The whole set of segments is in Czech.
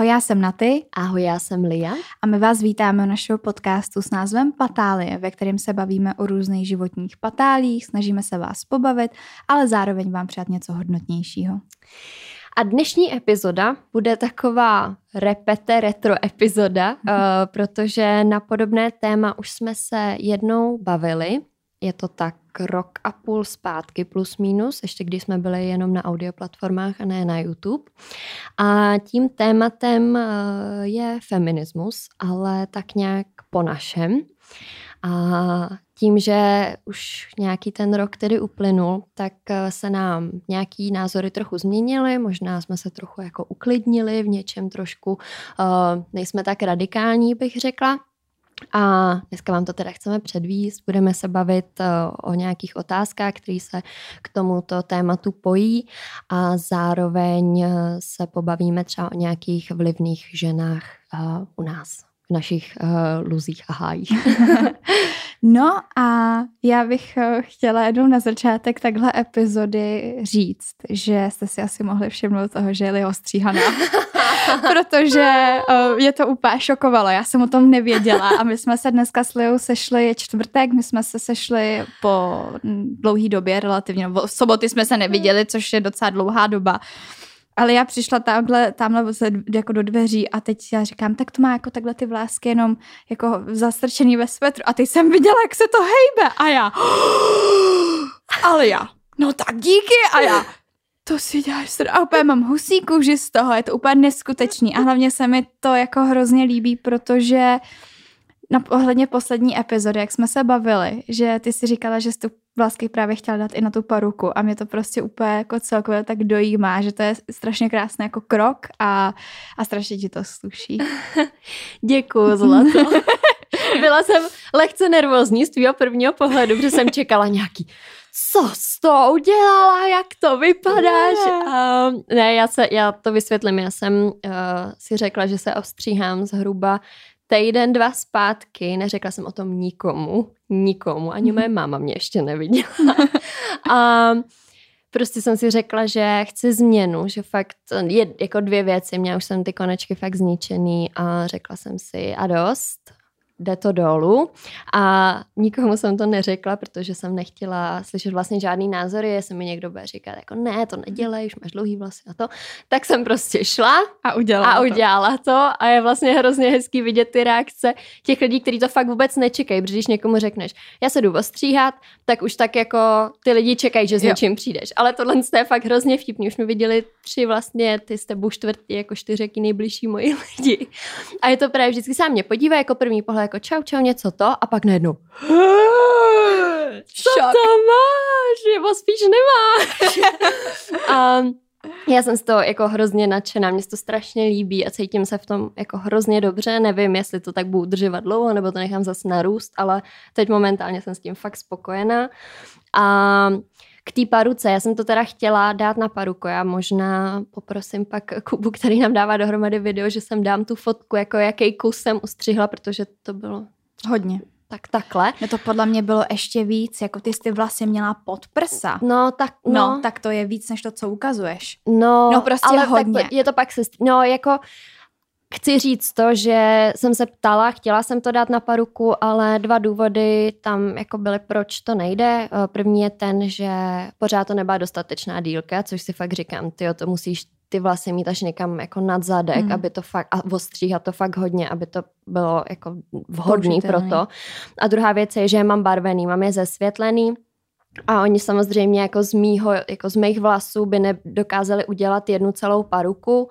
Ahoj, já jsem Naty. Ahoj, já jsem Lia. A my vás vítáme u našeho podcastu s názvem Patálie, ve kterém se bavíme o různých životních patálích, snažíme se vás pobavit, ale zároveň vám přát něco hodnotnějšího. A dnešní epizoda bude taková repete retro epizoda, uh, protože na podobné téma už jsme se jednou bavili. Je to tak rok a půl zpátky plus minus, ještě když jsme byli jenom na audioplatformách a ne na YouTube. A tím tématem uh, je feminismus, ale tak nějak po našem. A tím, že už nějaký ten rok tedy uplynul, tak eh, se nám nějaký názory trochu změnily, možná jsme se trochu jako uklidnili v něčem trošku, uh, nejsme tak radikální, bych řekla. A dneska vám to teda chceme předvíst, budeme se bavit uh, o nějakých otázkách, které se k tomuto tématu pojí. A zároveň se pobavíme třeba o nějakých vlivných ženách uh, u nás v našich uh, luzích a hájích. no a já bych uh, chtěla jednou na začátek takhle epizody říct, že jste si asi mohli všimnout toho, že je ostříhaná. Protože uh, je to úplně šokovalo. Já jsem o tom nevěděla a my jsme se dneska s Liou sešli, je čtvrtek, my jsme se sešli po dlouhý době relativně. V soboty jsme se neviděli, což je docela dlouhá doba. Ale já přišla tamhle, tamhle jako do dveří a teď já říkám, tak to má jako takhle ty vlásky jenom jako zastrčený ve svetru. A teď jsem viděla, jak se to hejbe. A já, ale já, no tak díky. A já, to si děláš sr... A úplně mám husí kůži z toho, je to úplně neskutečný. A hlavně se mi to jako hrozně líbí, protože na ohledně poslední epizody, jak jsme se bavili, že ty si říkala, že jsi tu vlásky právě chtěla dát i na tu paruku a mě to prostě úplně jako celkově tak dojímá, že to je strašně krásný jako krok a, a strašně ti to sluší. Děkuju, Zlato. Byla jsem lehce nervózní z tvého prvního pohledu, protože jsem čekala nějaký co jsi to udělala, jak to vypadáš? Ne, uh, ne já, se, já to vysvětlím. Já jsem uh, si řekla, že se ostříhám zhruba týden, dva zpátky, neřekla jsem o tom nikomu, nikomu, ani moje máma mě ještě neviděla. a prostě jsem si řekla, že chci změnu, že fakt je jako dvě věci, měla už jsem ty konečky fakt zničený a řekla jsem si a dost, jde to dolů a nikomu jsem to neřekla, protože jsem nechtěla slyšet vlastně žádný názory, jestli mi někdo bude říkat jako ne, to nedělej, už máš dlouhý vlasy a to, tak jsem prostě šla a udělala, a udělala to. to a je vlastně hrozně hezký vidět ty reakce těch lidí, kteří to fakt vůbec nečekají, protože když někomu řekneš, já se jdu ostříhat, tak už tak jako ty lidi čekají, že s něčím přijdeš. Ale tohle je fakt hrozně vtipný. Už jsme viděli tři vlastně, ty s tebou čtvrtý, jako čtyři nejbližší moji lidi. A je to právě vždycky sám mě podívá jako první pohled, jako čau, čau, něco to a pak najednou co Šok. to máš, nebo spíš nemáš. a já jsem z toho jako hrozně nadšená, mně se to strašně líbí a cítím se v tom jako hrozně dobře, nevím, jestli to tak budu udržovat dlouho, nebo to nechám zase narůst, ale teď momentálně jsem s tím fakt spokojená. A k té paruce, já jsem to teda chtěla dát na paruku, já možná poprosím pak Kubu, který nám dává dohromady video, že jsem dám tu fotku, jako jaký kus jsem ustřihla, protože to bylo hodně. Tak takhle. No to podle mě bylo ještě víc, jako ty jsi vlastně měla pod prsa. No tak, no. no. tak to je víc, než to, co ukazuješ. No, no prostě ale hodně. Tak je to pak, se, no jako Chci říct to, že jsem se ptala, chtěla jsem to dát na paruku, ale dva důvody tam jako byly, proč to nejde. Eh, první je ten, že pořád to nebyla dostatečná dílka, což si fakt říkám, ty to musíš ty vlasy mít až někam jako nad zadek, hmm. aby to fakt, a ostříhat to fakt hodně, aby to bylo jako vhodný pro to. A druhá věc je, že je mám barvený, mám je zesvětlený, a oni samozřejmě jako z, mýho, jako z mých vlasů by nedokázali udělat jednu celou paruku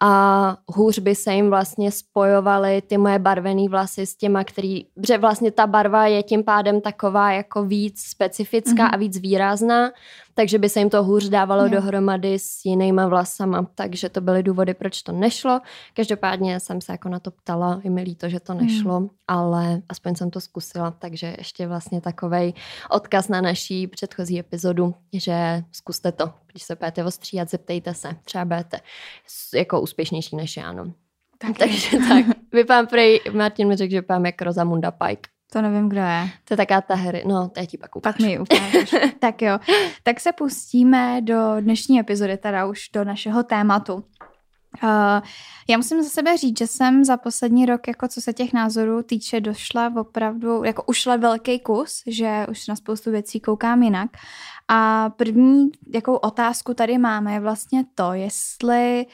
a hůř by se jim vlastně spojovaly ty moje barvené vlasy s těma, který, že vlastně ta barva je tím pádem taková jako víc specifická mm-hmm. a víc výrazná, takže by se jim to hůř dávalo yeah. dohromady s jinýma vlasama, takže to byly důvody, proč to nešlo. Každopádně jsem se jako na to ptala, je mi líto, že to mhm. nešlo, mm. ale aspoň jsem to zkusila, takže ještě vlastně takovej odkaz na naší předchozí epizodu, že zkuste to, když se budete ostříhat, zeptejte se, třeba budete jako úspěšnější než já, no. Tak Takže tak, vypadám prej, Martin mi řekl, že vypadám jako Rosamunda Pike. To nevím, kdo je. To je taká ta hry. No, to je ti pak ukážu. Pak mi ukážeš. tak jo. Tak se pustíme do dnešní epizody, teda už do našeho tématu. Uh, já musím za sebe říct, že jsem za poslední rok, jako co se těch názorů týče, došla opravdu, jako ušla velký kus, že už na spoustu věcí koukám jinak. A první, jakou otázku tady máme, je vlastně to, jestli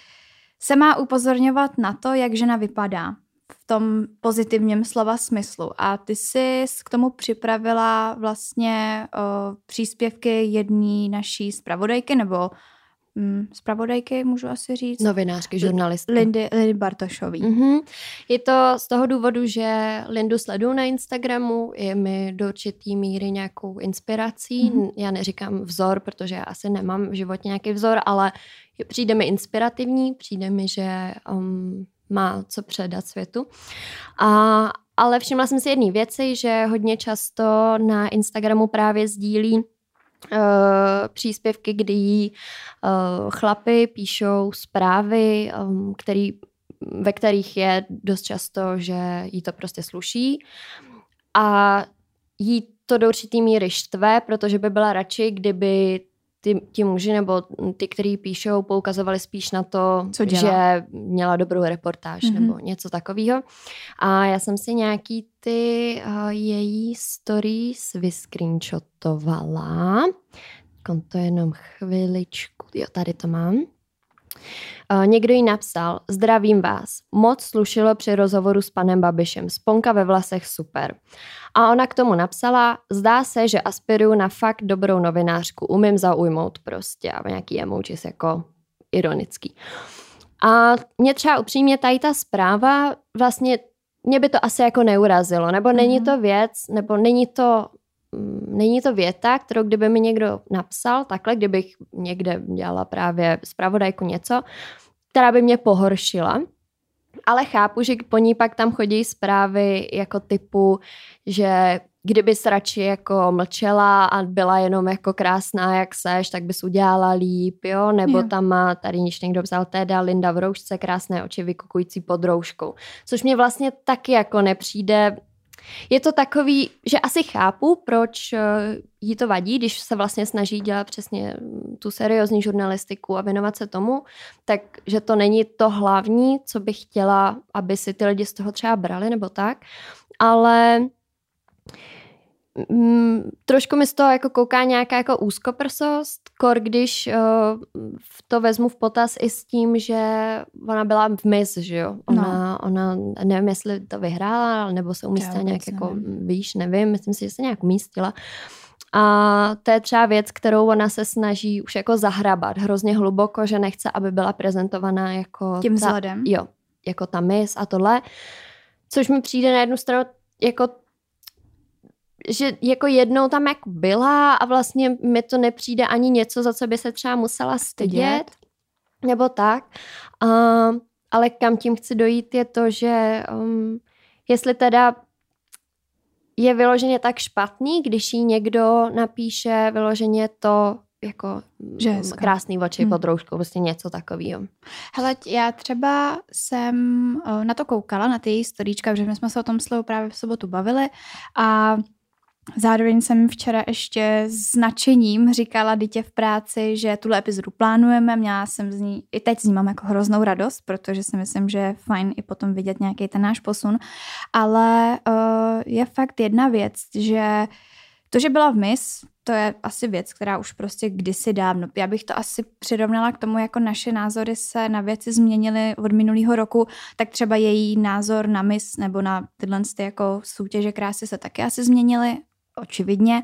se má upozorňovat na to, jak žena vypadá v tom pozitivním slova smyslu. A ty jsi k tomu připravila vlastně o, příspěvky jedné naší zpravodajky, nebo mm, zpravodajky, můžu asi říct. Novinářky, žurnalistky. Lindy, Lindy Bartošový. Mm-hmm. Je to z toho důvodu, že Lindu sleduju na Instagramu, je mi do určitý míry nějakou inspirací. Mm-hmm. Já neříkám vzor, protože já asi nemám v životě nějaký vzor, ale přijde mi inspirativní, přijde mi, že um, má co předat světu. A, ale všimla jsem si jedné věci, že hodně často na Instagramu právě sdílí Uh, příspěvky, kdy jí uh, chlapy píšou zprávy, um, který, ve kterých je dost často, že jí to prostě sluší a jí to do určitý míry štve, protože by byla radši, kdyby ty, ti muži nebo ty, kteří píšou, poukazovali spíš na to, Co že měla dobrou reportáž mm-hmm. nebo něco takového. A já jsem si nějaký ty uh, její stories vyscreenshotovala. to jenom chviličku. Jo, tady to mám. Uh, někdo jí napsal, zdravím vás, moc slušilo při rozhovoru s panem Babišem, sponka ve vlasech super. A ona k tomu napsala, zdá se, že aspiruju na fakt dobrou novinářku, umím zaujmout prostě a nějaký emojis jako ironický. A mě třeba upřímně tady ta zpráva vlastně mě by to asi jako neurazilo, nebo mm-hmm. není to věc, nebo není to není to věta, kterou kdyby mi někdo napsal takhle, kdybych někde dělala právě zpravodajku něco, která by mě pohoršila, ale chápu, že po ní pak tam chodí zprávy jako typu, že kdyby se radši jako mlčela a byla jenom jako krásná, jak seš, tak bys udělala líp, jo? Nebo jo. tam má, tady když někdo vzal teda Linda v roušce, krásné oči vykukující pod rouškou. Což mě vlastně taky jako nepřijde je to takový, že asi chápu, proč eh, jí to vadí, když se vlastně snaží dělat přesně mm, tu seriózní žurnalistiku a věnovat se tomu, takže to není to hlavní, co bych chtěla, aby si ty lidi z toho třeba brali nebo tak, ale Mm, trošku mi z toho jako kouká nějaká jako úzkoprsost, kor když uh, to vezmu v potaz i s tím, že ona byla v mis, že jo. Ona, no. ona nevím, jestli to vyhrála, nebo se umístila nějak jako, nevím. víš, nevím, myslím si, že se nějak umístila. A to je třeba věc, kterou ona se snaží už jako zahrabat hrozně hluboko, že nechce, aby byla prezentovaná jako... Tím vzhledem. Jo, jako ta mis a tohle. Což mi přijde na jednu stranu jako že jako jednou tam jak byla a vlastně mi to nepřijde ani něco, za co by se třeba musela stydět, nebo tak. Uh, ale kam tím chci dojít je to, že um, jestli teda je vyloženě tak špatný, když jí někdo napíše vyloženě to jako že krásný oči hmm. pod rouškou, prostě něco takového. Hele, já třeba jsem na to koukala, na ty její storíčka, protože my jsme se o tom slovu právě v sobotu bavili a Zároveň jsem včera ještě s nadšením říkala dítě v práci, že tuhle epizodu plánujeme. Měla jsem z ní, i teď z ní mám jako hroznou radost, protože si myslím, že je fajn i potom vidět nějaký ten náš posun. Ale uh, je fakt jedna věc, že to, že byla v mis, to je asi věc, která už prostě kdysi dávno. Já bych to asi přirovnala k tomu, jako naše názory se na věci změnily od minulého roku, tak třeba její názor na mis nebo na tyhle ty jako soutěže krásy se taky asi změnily očividně,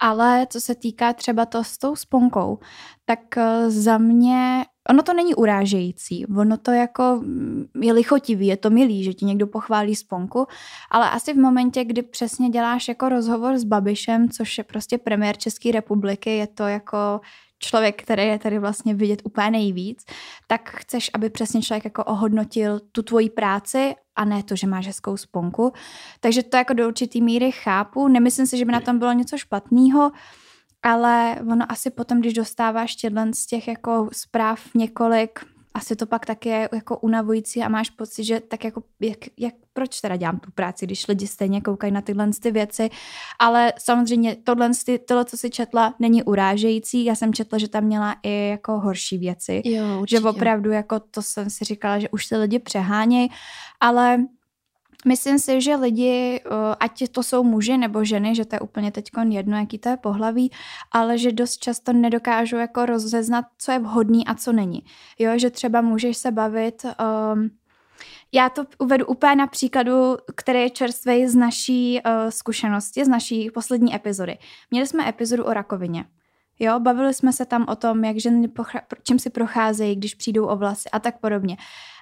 ale co se týká třeba to s tou sponkou, tak eh, za mě, ono to není urážející, ono to jako mm, je lichotivý, je to milý, že ti někdo pochválí sponku, ale asi v momentě, kdy přesně děláš jako rozhovor s Babišem, což je prostě premiér České republiky, je to jako člověk, který je tady vlastně vidět úplně nejvíc, tak chceš, aby přesně člověk jako ohodnotil tu tvoji práci a ne to, že máš hezkou sponku. Takže to jako do určitý míry chápu. Nemyslím si, že by na tom bylo něco špatného, ale ono asi potom, když dostáváš těhle z těch jako zpráv několik asi to pak tak je jako unavující a máš pocit, že tak jako, jak, jak, proč teda dělám tu práci, když lidi stejně koukají na tyhle ty věci, ale samozřejmě tohle, tohle, co si četla, není urážející, já jsem četla, že tam měla i jako horší věci, jo, že opravdu jako to jsem si říkala, že už ty lidi přehánějí, ale Myslím si, že lidi, ať to jsou muži nebo ženy, že to je úplně teď jedno, jaký to je pohlaví, ale že dost často nedokážou jako rozeznat, co je vhodný a co není. Jo, že třeba můžeš se bavit um, já to uvedu úplně na příkladu, který je čerstvý z naší uh, zkušenosti, z naší poslední epizody. Měli jsme epizodu o rakovině. Jo, bavili jsme se tam o tom, jak ženy čím si procházejí, když přijdou o vlasy a tak podobně.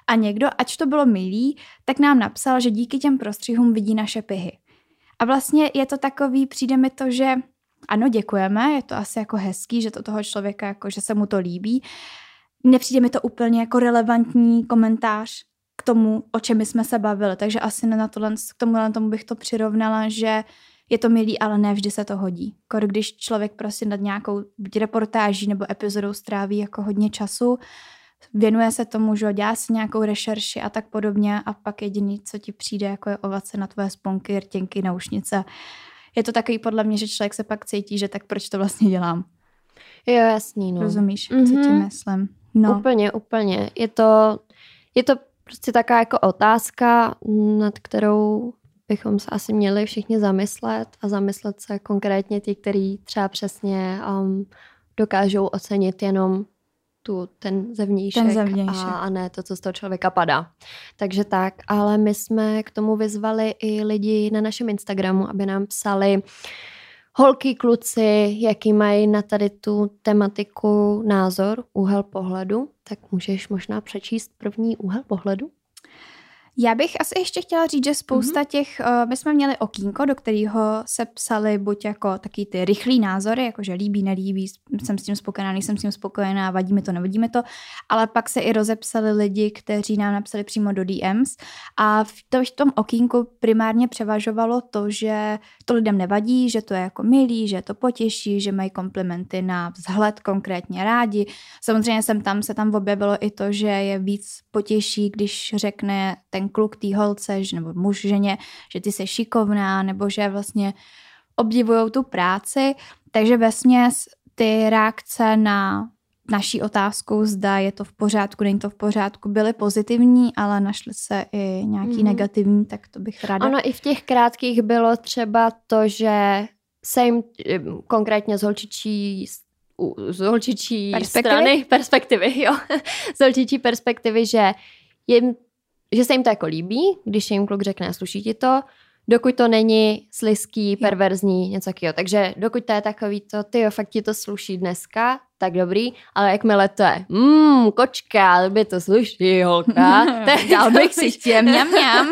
A někdo, ať to bylo milý, tak nám napsal, že díky těm prostřihům vidí naše pihy. A vlastně je to takový, přijde mi to, že ano, děkujeme, je to asi jako hezký, že to toho člověka, jako, že se mu to líbí. Nepřijde mi to úplně jako relevantní komentář k tomu, o čem jsme se bavili, takže asi na tohle, k tomu, tomu bych to přirovnala, že je to milý, ale ne vždy se to hodí. Kor když člověk prostě nad nějakou reportáží nebo epizodou stráví jako hodně času, věnuje se tomu, že dělá si nějakou rešerši a tak podobně a pak jediný, co ti přijde, jako je ovace na tvoje sponky, rtěnky, naušnice. Je to takový podle mě, že člověk se pak cítí, že tak proč to vlastně dělám. Jo, jasný, no. Rozumíš, mm-hmm. co ti mhm. myslím? No. Úplně, úplně. Je to, je to prostě taková jako otázka, nad kterou bychom se asi měli všichni zamyslet a zamyslet se konkrétně ti, kteří třeba přesně um, dokážou ocenit jenom tu, ten zevnějšek, ten zevnějšek. A, a ne to, co z toho člověka padá. Takže tak, ale my jsme k tomu vyzvali i lidi na našem Instagramu, aby nám psali holky, kluci, jaký mají na tady tu tematiku názor, úhel pohledu, tak můžeš možná přečíst první úhel pohledu? Já bych asi ještě chtěla říct, že spousta mm-hmm. těch, uh, my jsme měli okýnko, do kterého se psali buď jako taky ty rychlý názory, jako že líbí, nelíbí, jsem s tím spokojená, nejsem s tím spokojená, vadí mi to, nevadí mi to, ale pak se i rozepsali lidi, kteří nám napsali přímo do DMs a v, to, v tom okýnku primárně převažovalo to, že to lidem nevadí, že to je jako milý, že to potěší, že mají komplimenty na vzhled konkrétně rádi. Samozřejmě jsem tam, se tam objevilo i to, že je víc potěší, když řekne ten ten kluk té holce, nebo muž ženě, že ty jsi šikovná, nebo že vlastně obdivují tu práci. Takže ve směs ty reakce na naší otázku, zda je to v pořádku, není to v pořádku, byly pozitivní, ale našly se i nějaký mm. negativní, tak to bych ráda. Ano, i v těch krátkých bylo třeba to, že se jim konkrétně z holčičí z holčičí perspektivy? strany, perspektivy, jo, z holčičí perspektivy, že jim že se jim to jako líbí, když jim kluk řekne, sluší ti to, dokud to není sliský, perverzní, něco takového. Takže dokud to je takový to, ty jo, fakt ti to sluší dneska, tak dobrý, ale jakmile to je, mmm, kočka, by to sluší, holka, tak dal bych si těm, mňam, mňam.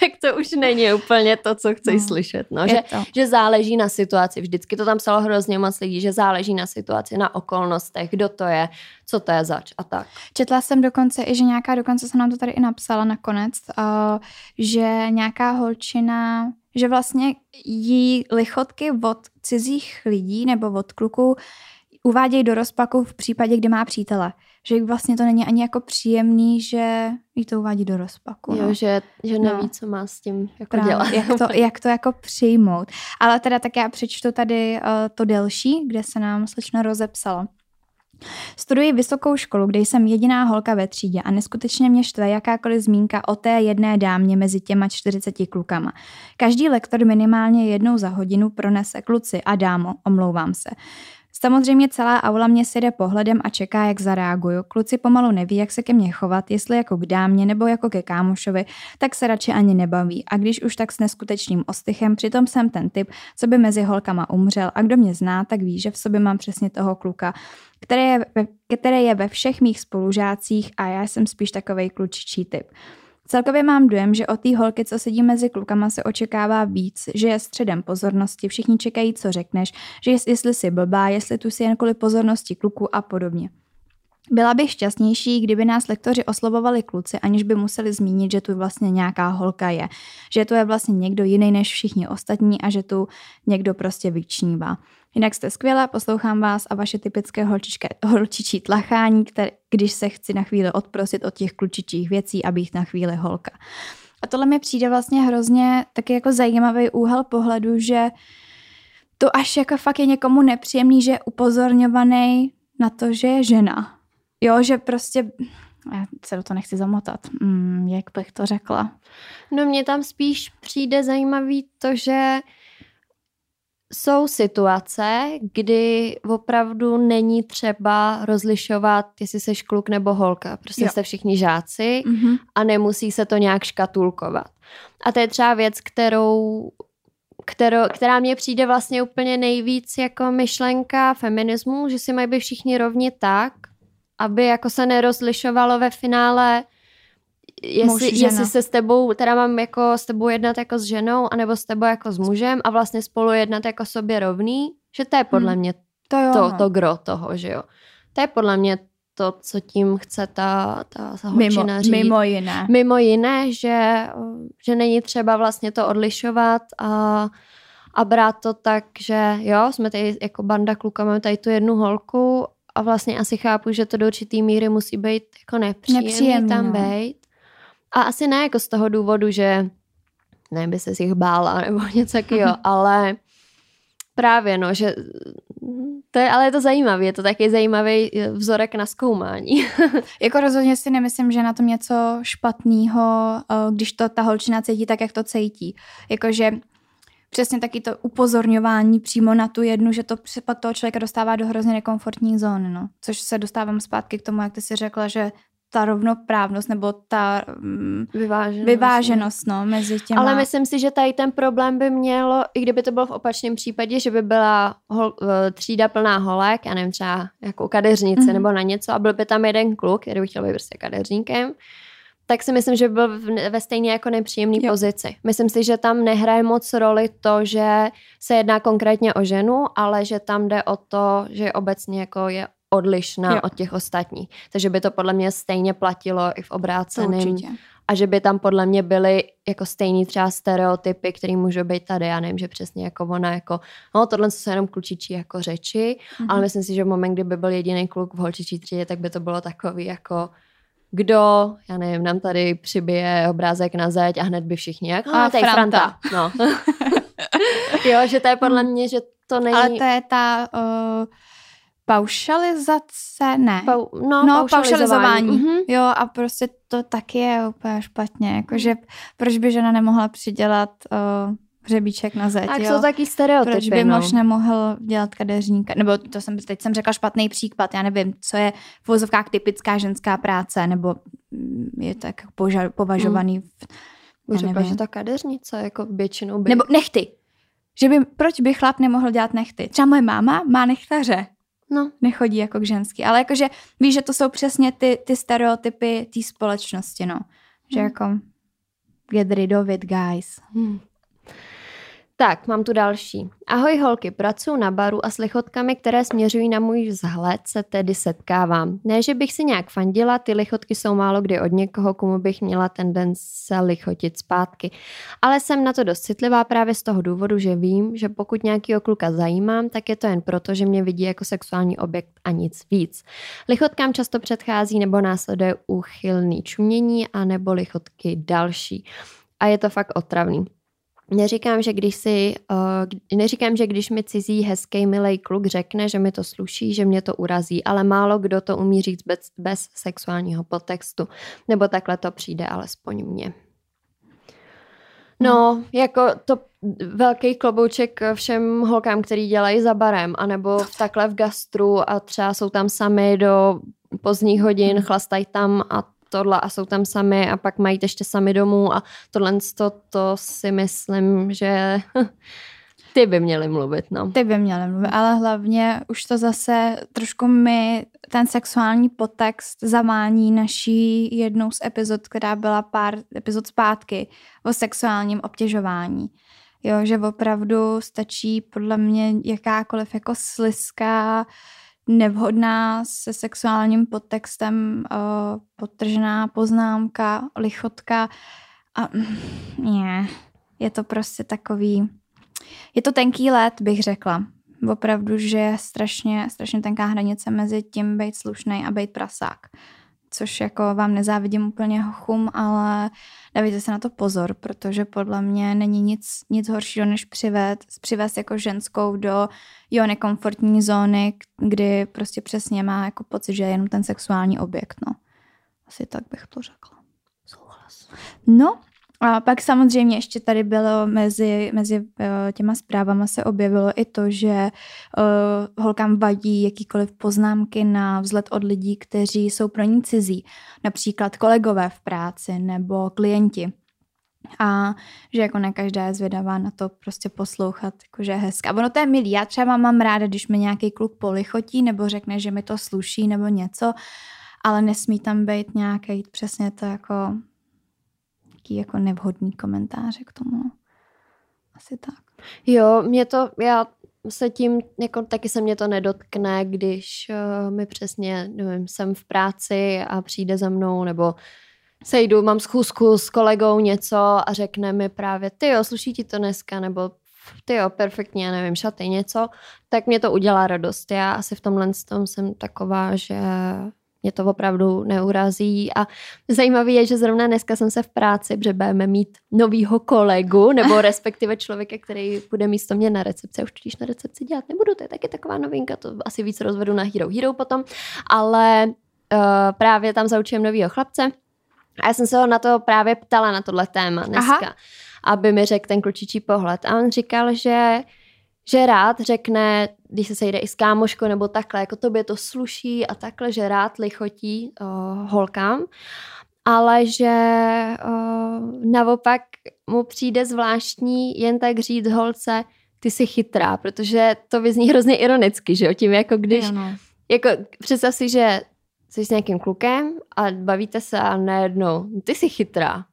tak to už není úplně to, co chceš no, slyšet. No, že, že záleží na situaci. Vždycky to tam psalo hrozně moc lidí, že záleží na situaci, na okolnostech, kdo to je, co to je zač a tak. Četla jsem dokonce i, že nějaká, dokonce se nám to tady i napsala nakonec, uh, že nějaká holčina že vlastně jí lichotky od cizích lidí nebo od kluků uvádějí do rozpaku v případě, kdy má přítele. Že vlastně to není ani jako příjemný, že jí to uvádí do rozpaku. Jo, no. že, že neví, no. co má s tím jako Právě, dělat. Jak to, jak to jako přijmout. Ale teda tak já přečtu tady uh, to delší, kde se nám slečna rozepsala. Studuji vysokou školu, kde jsem jediná holka ve třídě a neskutečně mě štve jakákoliv zmínka o té jedné dámě mezi těma 40 klukama. Každý lektor minimálně jednou za hodinu pronese kluci a dámo, omlouvám se. Samozřejmě celá aula mě si jde pohledem a čeká, jak zareaguju. Kluci pomalu neví, jak se ke mně chovat, jestli jako k dámě nebo jako ke kámošovi, tak se radši ani nebaví. A když už tak s neskutečným ostychem, přitom jsem ten typ, co by mezi holkama umřel a kdo mě zná, tak ví, že v sobě mám přesně toho kluka, který je ve, který je ve všech mých spolužácích a já jsem spíš takovej klučičí typ. Celkově mám dojem, že od té holky, co sedí mezi klukama, se očekává víc, že je středem pozornosti, všichni čekají, co řekneš, že jest, jestli jsi blbá, jestli tu si jen kvůli pozornosti kluku a podobně. Byla bych šťastnější, kdyby nás lektoři oslovovali kluci, aniž by museli zmínit, že tu vlastně nějaká holka je. Že to je vlastně někdo jiný než všichni ostatní a že tu někdo prostě vyčnívá. Jinak jste skvělá, poslouchám vás a vaše typické holčičké, holčičí tlachání, které, když se chci na chvíli odprosit od těch klučičích věcí a být na chvíli holka. A tohle mi přijde vlastně hrozně taky jako zajímavý úhel pohledu, že to až jako fakt je někomu nepříjemný, že je upozorňovaný na to, že je žena. Jo, že prostě, já se do toho nechci zamotat, mm, jak bych to řekla. No mně tam spíš přijde zajímavý to, že jsou situace, kdy opravdu není třeba rozlišovat, jestli jsi kluk nebo holka. Prostě jo. jste všichni žáci mm-hmm. a nemusí se to nějak škatulkovat. A to je třeba věc, kterou, kterou, která mě přijde vlastně úplně nejvíc jako myšlenka feminismu, že si mají být všichni rovni tak, aby jako se nerozlišovalo ve finále, jestli, jestli se s tebou, teda mám jako s tebou jednat jako s ženou, anebo s tebou jako s mužem a vlastně spolu jednat jako sobě rovný, že to je podle hmm. mě to, jo, to, no. to gro toho, že jo. To je podle mě to, co tím chce ta, ta, ta mimo, říct. Mimo jiné. Mimo jiné, že, že není třeba vlastně to odlišovat a, a brát to tak, že jo, jsme tady jako banda kluka, máme tady tu jednu holku a vlastně asi chápu, že to do určitý míry musí být jako nepříjemný, nepříjemný tam no. být. A asi ne jako z toho důvodu, že ne by se jich bála nebo něco takového, ale právě no, že to je, ale je to zajímavé, je to taky zajímavý eh, vzorek na zkoumání. jako rozhodně si nemyslím, že na tom něco špatného, eh, když to ta holčina cítí tak, jak to cítí. Jakože přesně taky to upozorňování přímo na tu jednu, že to pak toho člověka dostává do hrozně nekomfortní zóny, no. Což se dostávám zpátky k tomu, jak ty si řekla, že ta rovnoprávnost nebo ta mm, vyváženost, vyváženost no, mezi těmi. Ale myslím si, že tady ten problém by mělo, i kdyby to bylo v opačném případě, že by byla hol, eh, třída plná holek, já nevím, třeba jako kadeřnice mm-hmm. nebo na něco a byl by tam jeden kluk, který by chtěl být prostě kadeřníkem, tak si myslím, že by byl ve stejně jako nepříjemné pozici. Myslím si, že tam nehraje moc roli to, že se jedná konkrétně o ženu, ale že tam jde o to, že obecně jako je odlišná jo. od těch ostatních. Takže by to podle mě stejně platilo i v obráceném. A že by tam podle mě byly jako stejný třeba stereotypy, které můžou být tady. Já nevím, že přesně jako ona, jako, no tohle jsou jenom klučičí jako řeči, mm-hmm. ale myslím si, že v moment, kdyby byl jediný kluk v holčičí třídě, tak by to bylo takový jako kdo, já nevím, nám tady přibije obrázek na zeď a hned by všichni, jak, a tady Franta. Franta. No. jo, že to je podle mě, že to není... Ale to je ta... Uh paušalizace, ne. Pau, no, no, paušalizování. Mm-hmm. Jo, a prostě to taky je úplně špatně. Jakože proč by žena nemohla přidělat uh, hřebíček na zeď, Tak jo? jsou taky stereotypy, Proč by no. muž nemohl dělat kadeřníka? Nebo to jsem, teď jsem řekla špatný příklad, já nevím, co je v vozovkách typická ženská práce, nebo mm, je to jako poža- považovaný mm. v, Řekla, že ta kadeřnice jako většinou by... Nebo nechty. Že by, proč by chlap nemohl dělat nechty? Třeba moje máma má nechtaře. No. Nechodí jako k ženský. Ale jakože víš, že to jsou přesně ty, ty stereotypy té společnosti, no. Že hmm. jako get rid of it, guys. Hmm. Tak, mám tu další. Ahoj holky, pracuji na baru a s lichotkami, které směřují na můj vzhled, se tedy setkávám. Ne, že bych si nějak fandila, ty lichotky jsou málo kdy od někoho, komu bych měla tendence lichotit zpátky. Ale jsem na to dost citlivá právě z toho důvodu, že vím, že pokud nějakýho kluka zajímám, tak je to jen proto, že mě vidí jako sexuální objekt a nic víc. Lichotkám často předchází nebo následuje úchylný čumění a nebo lichotky další. A je to fakt otravný. Neříkám, že když si, uh, neříkám, že když mi cizí hezký milý kluk řekne, že mi to sluší, že mě to urazí, ale málo kdo to umí říct bez, bez sexuálního podtextu. Nebo takhle to přijde alespoň mně. No, jako to velký klobouček všem holkám, který dělají za barem, anebo takhle v gastru a třeba jsou tam sami do pozdních hodin, chlastají tam a tohle a jsou tam sami a pak mají ještě sami domů a tohle to, to si myslím, že ty by měli mluvit, no. Ty by měli mluvit, ale hlavně už to zase trošku mi ten sexuální podtext zamání naší jednou z epizod, která byla pár epizod zpátky o sexuálním obtěžování. Jo, že opravdu stačí podle mě jakákoliv jako sliská nevhodná se sexuálním podtextem uh, poznámka, lichotka a ne, je to prostě takový, je to tenký let, bych řekla. Opravdu, že je strašně, strašně tenká hranice mezi tím být slušný a být prasák což jako vám nezávidím úplně chum, ale dávajte se na to pozor, protože podle mě není nic, nic horšího, než přivést, přivést jako ženskou do jo nekomfortní zóny, kdy prostě přesně má jako pocit, že je jenom ten sexuální objekt, no. Asi tak bych to řekla. Souhlas. No, a pak samozřejmě ještě tady bylo mezi, mezi eh, těma zprávama se objevilo i to, že uh, holkám vadí jakýkoliv poznámky na vzhled od lidí, kteří jsou pro ní cizí, například kolegové v práci nebo klienti. A že jako ne každá je zvědavá na to prostě poslouchat, jakože je hezká. Ono to je milý. Já třeba mám ráda, když mi nějaký kluk polichotí nebo řekne, že mi to sluší nebo něco, ale nesmí tam být nějaký přesně to jako nějaký jako nevhodný komentáře k tomu. Asi tak. Jo, mě to, já se tím, jako taky se mě to nedotkne, když uh, mi přesně, nevím, jsem v práci a přijde za mnou, nebo sejdu, mám schůzku s kolegou něco a řekne mi právě, ty jo, sluší ti to dneska, nebo ty jo, perfektně, nevím, šaty, něco, tak mě to udělá radost. Já asi v tomhle tom jsem taková, že mě to opravdu neurazí a zajímavé je, že zrovna dneska jsem se v práci, protože budeme mít novýho kolegu, nebo respektive člověka, který bude místo mě na recepci. Už totiž na recepci dělat nebudu, to je taky taková novinka, to asi víc rozvedu na Hero Hero potom, ale uh, právě tam zaučím novýho chlapce a já jsem se ho na to právě ptala, na tohle téma dneska, Aha. aby mi řekl ten klučičí pohled. A on říkal, že že rád řekne, když se sejde i s kámoškou nebo takhle, jako tobě to sluší a takhle, že rád lichotí uh, holkám, ale že uh, naopak mu přijde zvláštní jen tak říct holce, ty jsi chytrá, protože to vyzní hrozně ironicky, že jo, tím jako když, no. jako představ si, že jsi s nějakým klukem a bavíte se a najednou, ty jsi chytrá,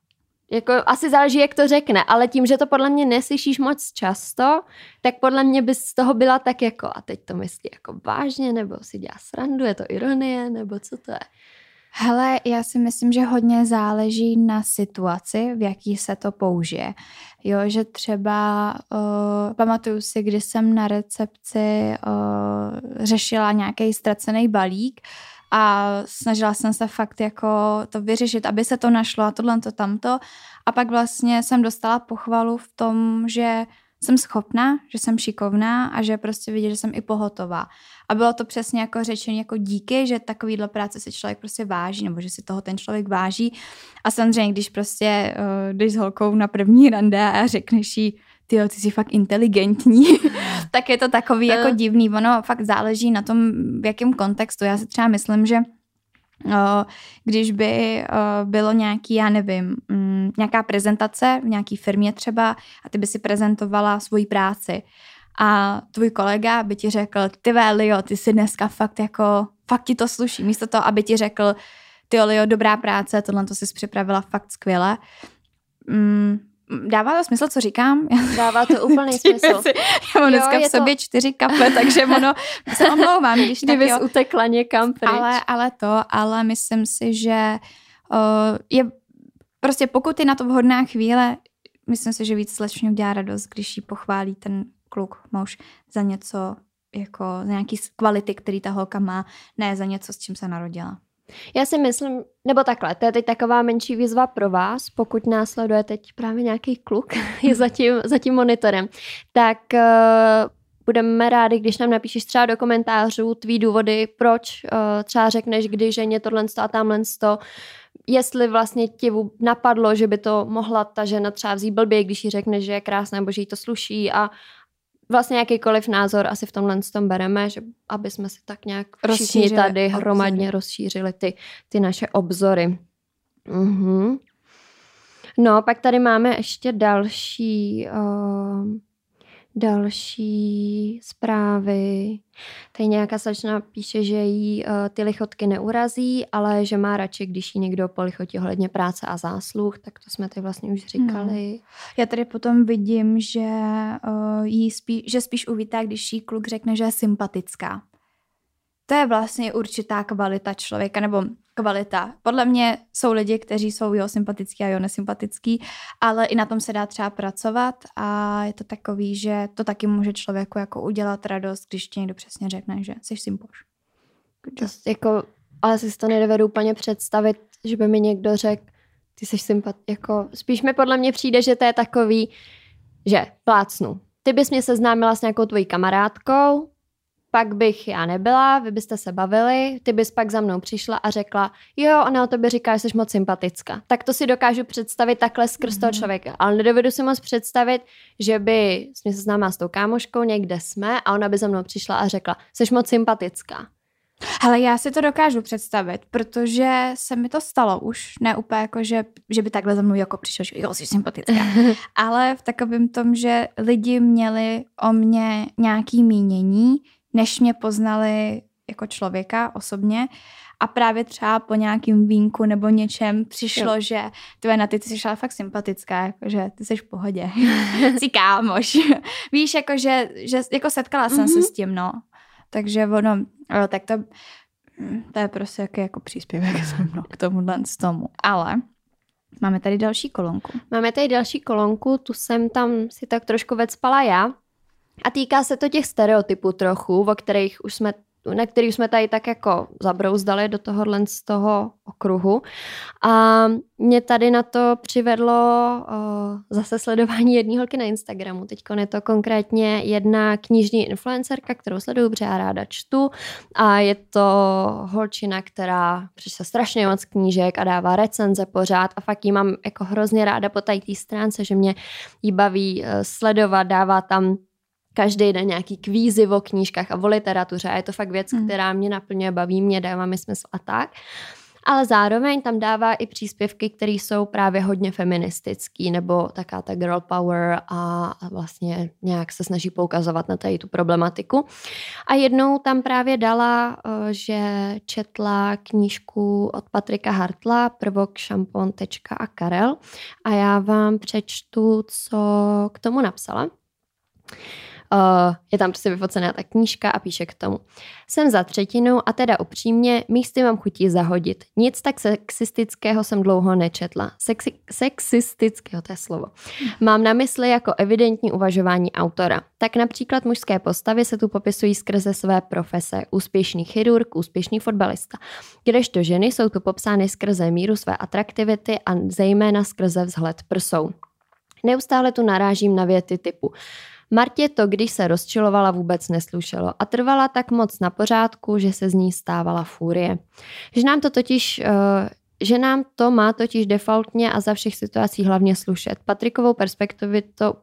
jako asi záleží, jak to řekne, ale tím, že to podle mě neslyšíš moc často, tak podle mě bys z toho byla tak jako, a teď to myslí jako vážně, nebo si dělá srandu, je to ironie, nebo co to je? Hele, já si myslím, že hodně záleží na situaci, v jaký se to použije. Jo, že třeba uh, pamatuju si, kdy jsem na recepci uh, řešila nějaký ztracený balík, a snažila jsem se fakt jako to vyřešit, aby se to našlo a tohle to tamto. A pak vlastně jsem dostala pochvalu v tom, že jsem schopná, že jsem šikovná a že prostě vidět, že jsem i pohotová. A bylo to přesně jako řečení jako díky, že takovýhle práce si člověk prostě váží, nebo že si toho ten člověk váží. A samozřejmě, když prostě uh, jdeš s holkou na první rande a řekneš jí, ty ty jsi fakt inteligentní, tak je to takový jako divný. Ono fakt záleží na tom, v jakém kontextu. Já si třeba myslím, že když by bylo nějaký, já nevím, mm, nějaká prezentace v nějaké firmě třeba a ty by si prezentovala svoji práci a tvůj kolega by ti řekl, ty Lio, ty si dneska fakt jako, fakt ti to sluší. Místo toho, aby ti řekl, ty Lio, dobrá práce, tohle to jsi připravila fakt skvěle. Dává to smysl, co říkám? Dává to úplný smysl. Si, já mám dneska v sobě to... čtyři kaple, takže ono se omlouvám, když tak jo. utekla někam pryč. Ale, ale to, ale myslím si, že uh, je prostě pokud je na to vhodná chvíle, myslím si, že víc slečně udělá radost, když jí pochválí ten kluk, muž za něco, jako za nějaký kvality, který ta holka má, ne za něco, s čím se narodila. Já si myslím, nebo takhle, to je teď taková menší výzva pro vás, pokud následuje teď právě nějaký kluk, je za tím, za tím monitorem, tak uh, budeme rádi, když nám napíšeš třeba do komentářů tvý důvody, proč uh, třeba řekneš, kdy ženě tohle a tamhle to, jestli vlastně ti napadlo, že by to mohla ta žena třeba vzít blbě, když jí řekne, že je krásná nebo že jí to sluší a vlastně jakýkoliv názor asi v tomhle tom bereme, že aby jsme si tak nějak všichni tady obzory. hromadně rozšířili ty, ty naše obzory. Mhm. No, pak tady máme ještě další uh, další zprávy. Tady nějaká slečna píše, že jí uh, ty lichotky neurazí, ale že má radši, když jí někdo polichotí ohledně práce a zásluh, tak to jsme tady vlastně už říkali. Hmm. Já tady potom vidím, že, uh, jí spí, že spíš uvítá, když jí kluk řekne, že je sympatická. to je vlastně určitá kvalita člověka, nebo kvalita. Podle mě jsou lidi, kteří jsou jo sympatický a jo nesympatický, ale i na tom se dá třeba pracovat a je to takový, že to taky může člověku jako udělat radost, když ti někdo přesně řekne, že jsi sympoš. Jako, ale si to nedovedu úplně představit, že by mi někdo řekl, ty jsi sympat, jako spíš mi podle mě přijde, že to je takový, že plácnu. Ty bys mě seznámila s nějakou tvojí kamarádkou, pak bych já nebyla, vy byste se bavili, ty bys pak za mnou přišla a řekla, jo, ona o tobě říká, že jsi moc sympatická. Tak to si dokážu představit takhle skrz mm-hmm. toho mhm. člověka. Ale nedovedu si moc představit, že by jsme se známá s tou kámoškou, někde jsme a ona by za mnou přišla a řekla, jsi moc sympatická. Hele, já si to dokážu představit, protože se mi to stalo už, ne úplně jako, že, že by takhle za mnou jako přišel, že jo, jsi sympatická, ale v takovém tom, že lidi měli o mě nějaký mínění, než mě poznali jako člověka osobně a právě třeba po nějakým vínku nebo něčem přišlo, jo. že tvoje na ty, ty jsi ale fakt sympatická, jako, že ty jsi v pohodě, jsi kámoš. Víš, jako, že, že jako setkala jsem mm-hmm. se mhm. s tím, no. Takže ono, tak to, to je prostě jaký jako příspěvek no, k tomuhle z tomu. Ale máme tady další kolonku. Máme tady další kolonku, tu jsem tam si tak trošku vecpala já. A týká se to těch stereotypů trochu, o kterých už jsme na který jsme tady tak jako zabrouzdali do tohohle z toho okruhu. A mě tady na to přivedlo o, zase sledování jedné holky na Instagramu. Teď je to konkrétně jedna knižní influencerka, kterou sleduju, protože já ráda čtu. A je to holčina, která přišla strašně moc knížek a dává recenze pořád a fakt jí mám jako hrozně ráda po té stránce, že mě jí baví e, sledovat, dává tam každý den nějaký kvízy o knížkách a o literatuře a je to fakt věc, hmm. která mě naplňuje, baví mě, dává mi smysl a tak. Ale zároveň tam dává i příspěvky, které jsou právě hodně feministický, nebo taká ta girl power a vlastně nějak se snaží poukazovat na tady tu problematiku. A jednou tam právě dala, eh, že četla knížku od Patrika Hartla, prvok šampon, tečka a Karel. A já vám přečtu, co k tomu napsala. Uh, je tam prostě vyfocená ta knížka a píše k tomu. Jsem za třetinou a teda upřímně místy mám chutí zahodit. Nic tak sexistického jsem dlouho nečetla. Sexi- sexistického, to je slovo. Mám na mysli jako evidentní uvažování autora. Tak například mužské postavy se tu popisují skrze své profese. Úspěšný chirurg, úspěšný fotbalista. Kdežto ženy jsou tu popsány skrze míru své atraktivity a zejména skrze vzhled prsou. Neustále tu narážím na věty typu Martě to, když se rozčilovala, vůbec neslušelo a trvala tak moc na pořádku, že se z ní stávala fúrie. Že nám to totiž uh, že nám to má totiž defaultně a za všech situací hlavně slušet. Patrikovou perspektivou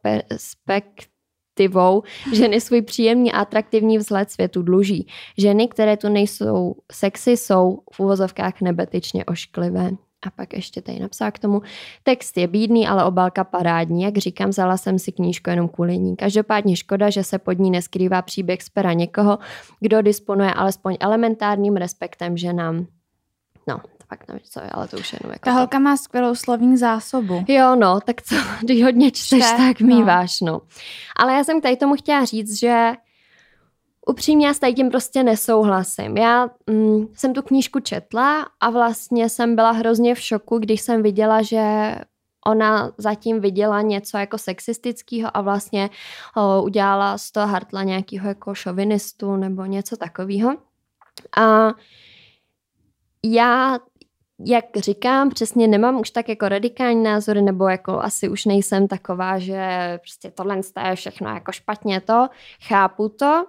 ženy svůj příjemný a atraktivní vzhled světu dluží. Ženy, které tu nejsou sexy, jsou v uvozovkách nebetyčně ošklivé. A pak ještě tady napsala k tomu, text je bídný, ale obálka parádní. Jak říkám, vzala jsem si knížku jenom kvůli ní. Každopádně škoda, že se pod ní neskrývá příběh z pera někoho, kdo disponuje alespoň elementárním respektem ženám. No, to pak nevím, co je, ale to už je jenom jako Ta to. holka má skvělou slovní zásobu. Jo, no, tak co, když hodně čteš, Čte, tak míváš, no. no. Ale já jsem tady tomu chtěla říct, že Upřímně já s tím prostě nesouhlasím. Já mm, jsem tu knížku četla a vlastně jsem byla hrozně v šoku, když jsem viděla, že ona zatím viděla něco jako sexistického a vlastně o, udělala z toho Hartla nějakého jako šovinistu nebo něco takového. A já jak říkám, přesně nemám už tak jako radikální názory, nebo jako asi už nejsem taková, že prostě tohle je všechno jako špatně to, chápu to,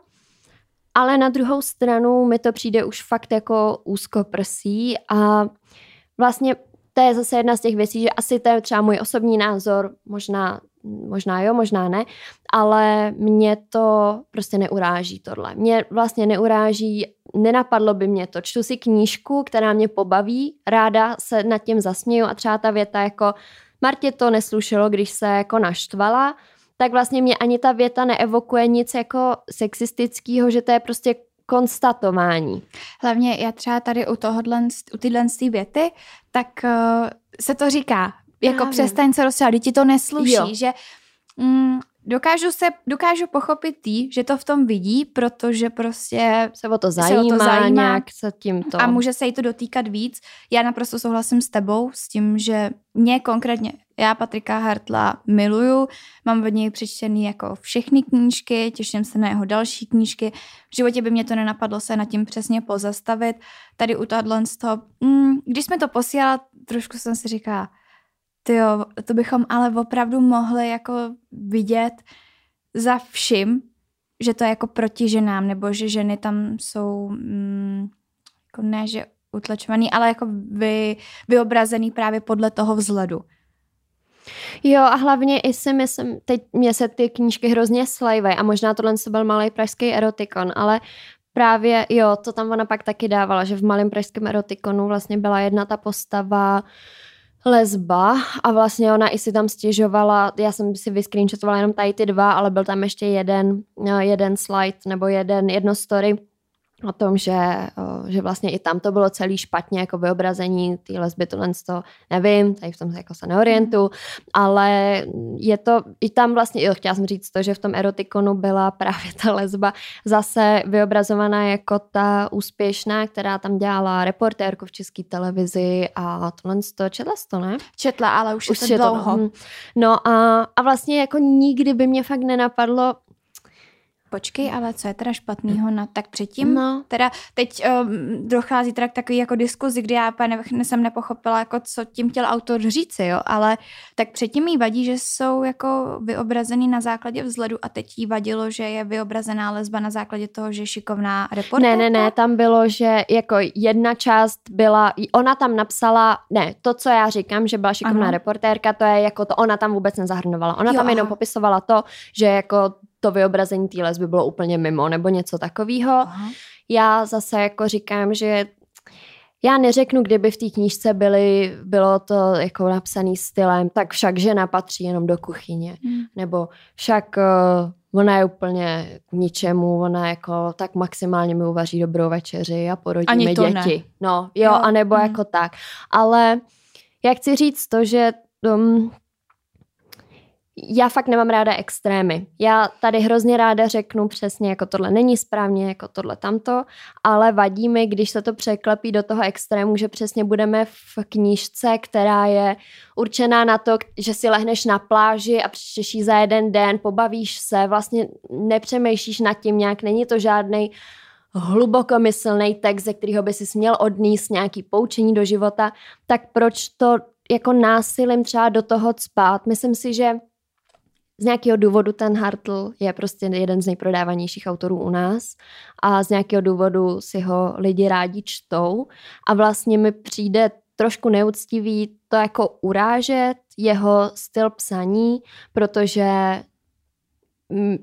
ale na druhou stranu mi to přijde už fakt jako úzkoprsí a vlastně to je zase jedna z těch věcí, že asi to je třeba můj osobní názor, možná, možná jo, možná ne, ale mě to prostě neuráží tohle. Mě vlastně neuráží, nenapadlo by mě to. Čtu si knížku, která mě pobaví, ráda se nad tím zasměju a třeba ta věta jako Martě to neslušelo, když se jako naštvala, tak vlastně mě ani ta věta neevokuje nic jako sexistického, že to je prostě konstatování. Hlavně já třeba tady u tohohle, u tyhle věty, tak uh, se to říká, jako Právě. přestaň se rozčívat, ti to nesluší, jo. že mm, dokážu se, dokážu pochopit tý, že to v tom vidí, protože prostě se o to zajímá, se o to zajímá nějak se tím to... A může se jí to dotýkat víc. Já naprosto souhlasím s tebou s tím, že mě konkrétně, já Patrika Hartla miluju, mám od něj přečtený jako všechny knížky, těším se na jeho další knížky. V životě by mě to nenapadlo se nad tím přesně pozastavit. Tady u tohle mm, když jsme to posílali, trošku jsem si říkala, tyjo, to bychom ale opravdu mohli jako vidět za vším, že to je jako proti ženám, nebo že ženy tam jsou, mm, jako ne, že utlačovaný, ale jako vy, vyobrazený právě podle toho vzhledu. Jo a hlavně i si myslím, teď mě se ty knížky hrozně slejvají a možná tohle byl malý pražský erotikon, ale právě jo, to tam ona pak taky dávala, že v malém pražském erotikonu vlastně byla jedna ta postava, uh, lesba a vlastně ona i si tam stěžovala, já jsem si vyscreenshotovala jenom tady ty dva, ale byl tam ještě jeden, no, jeden slide nebo jeden, jedno story, o tom, že, že vlastně i tam to bylo celý špatně, jako vyobrazení té lesby, tohle to nevím, tady v tom se jako se neorientu, ale je to, i tam vlastně, jo, chtěla jsem říct to, že v tom erotikonu byla právě ta lesba zase vyobrazovaná jako ta úspěšná, která tam dělala reportérku v české televizi a tohle to, četla jsi to, ne? Četla, ale už, už je to dlouho. To, no, no a, a vlastně jako nikdy by mě fakt nenapadlo počkej, ale co je teda špatného na tak předtím? No. Teda teď um, dochází teda k takový jako diskuzi, kdy já ne, jsem nepochopila, jako co tím chtěl autor říci, jo, ale tak předtím jí vadí, že jsou jako vyobrazený na základě vzhledu a teď jí vadilo, že je vyobrazená lesba na základě toho, že je šikovná reportérka. Ne, ne, ne, tam bylo, že jako jedna část byla, ona tam napsala, ne, to, co já říkám, že byla šikovná ano. reportérka, to je jako to, ona tam vůbec nezahrnovala. Ona jo, tam jenom aha. popisovala to, že jako to vyobrazení té lesby bylo úplně mimo nebo něco takového. Já zase jako říkám, že já neřeknu, kdyby v té knížce byly, bylo to jako napsaný stylem, tak však žena patří jenom do kuchyně. Hmm. Nebo však uh, ona je úplně k ničemu, ona jako tak maximálně mi uvaří dobrou večeři a porodí Ani mi děti. Ne. No, jo, jo. anebo hmm. jako tak. Ale já chci říct to, že um, já fakt nemám ráda extrémy. Já tady hrozně ráda řeknu přesně, jako tohle není správně, jako tohle tamto, ale vadí mi, když se to překlepí do toho extrému, že přesně budeme v knížce, která je určená na to, že si lehneš na pláži a přečteš za jeden den, pobavíš se, vlastně nepřemýšlíš nad tím nějak, není to žádný hlubokomyslný text, ze kterého by si směl odníst nějaký poučení do života, tak proč to jako násilím třeba do toho spát? Myslím si, že z nějakého důvodu ten Hartl je prostě jeden z nejprodávanějších autorů u nás a z nějakého důvodu si ho lidi rádi čtou. A vlastně mi přijde trošku neúctivý to jako urážet jeho styl psaní, protože